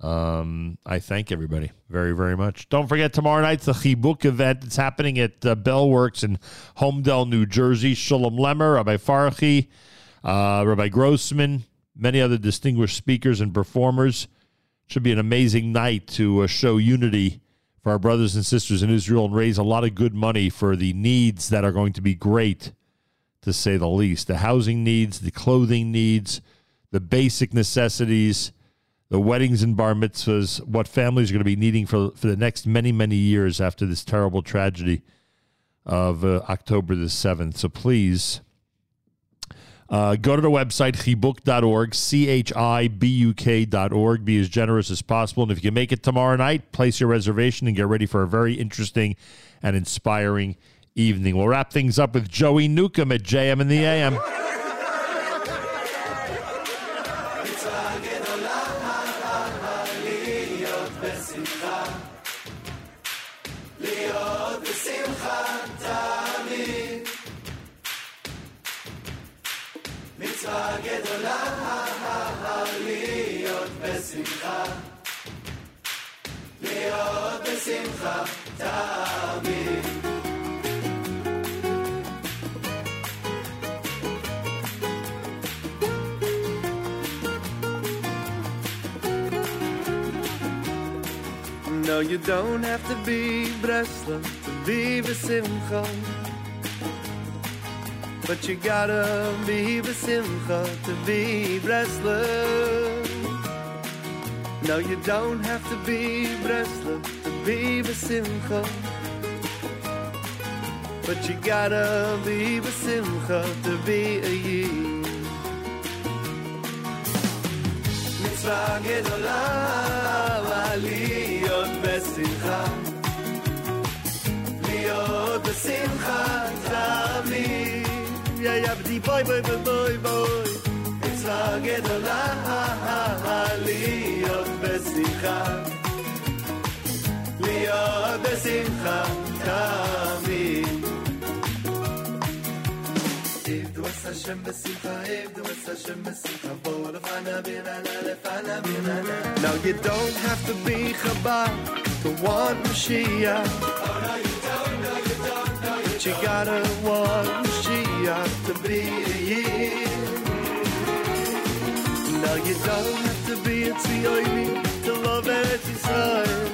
Um, I thank everybody very, very much. Don't forget tomorrow night's the Chibuk event. It's happening at uh, Bellworks in Holmdel, New Jersey. Shalom Lemmer, Rabbi Farhi, uh, Rabbi Grossman, many other distinguished speakers and performers. Should be an amazing night to uh, show unity for our brothers and sisters in Israel and raise a lot of good money for the needs that are going to be great, to say the least. The housing needs, the clothing needs, the basic necessities the weddings and bar mitzvahs, what families are going to be needing for, for the next many, many years after this terrible tragedy of uh, October the 7th. So please uh, go to the website, chibuk.org, C H I B U K.org. Be as generous as possible. And if you can make it tomorrow night, place your reservation and get ready for a very interesting and inspiring evening. We'll wrap things up with Joey Newcomb at JM in the AM. No, you don't have to be Breslov to be Besimcha. But you gotta be Besimcha to be Breslov. No, you don't have to be Breslau to be besimcha. But you gotta be besimcha to be a yid. Mitzvah gedola להיות בשמחה. להיות בשמחה תמיד. יא יבדי בוי בוי בוי בוי בוי. מצווה גדולה להיות בשמחה. להיות בשמחה תמיד. עבדו את השם בשמחה, עבדו את השם בשמחה, בואו לפנה ביננה, לפנה ביננה. Now you don't have to be Chabad to want Mashiach. Oh no you don't, no you don't, no you But you gotta want Mashiach to be a Yid. Now you don't have to be a Tzioini to love Eretz Yisrael.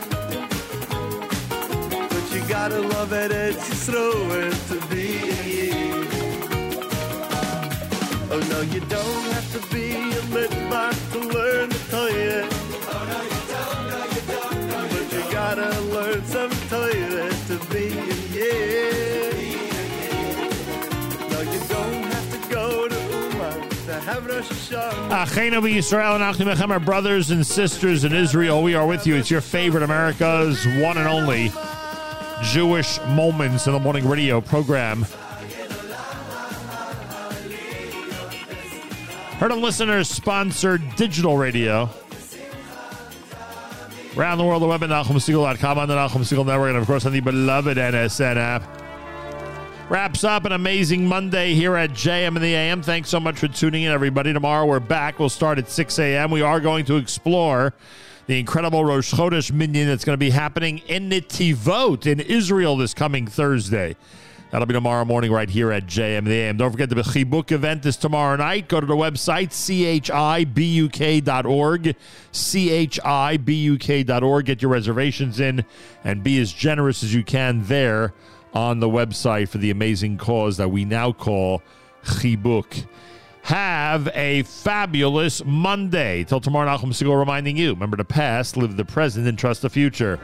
But you gotta love Eretz Yisrael to be a. Oh no, you don't Achenu Yisrael and Achim Echem, our brothers and sisters in Israel. We are with you. It's your favorite America's one and only Jewish Moments in the Morning radio program. Heard on listeners sponsored digital radio. Around the world, the web at NachumSegal.com, on the Segal Network, and of course on the beloved NSN app. Wraps up an amazing Monday here at JM in the AM. Thanks so much for tuning in, everybody. Tomorrow we're back. We'll start at 6 a.m. We are going to explore the incredible Rosh Chodesh Minyan that's going to be happening in Netivot in Israel this coming Thursday. That'll be tomorrow morning right here at JM the AM. Don't forget the Bechibuk event is tomorrow night. Go to the website, chibuk.org, chibuk.org. Get your reservations in and be as generous as you can there on the website for the amazing cause that we now call Chibuk. Have a fabulous Monday. Till tomorrow, Nachum Segal reminding you remember the past, live the present, and trust the future.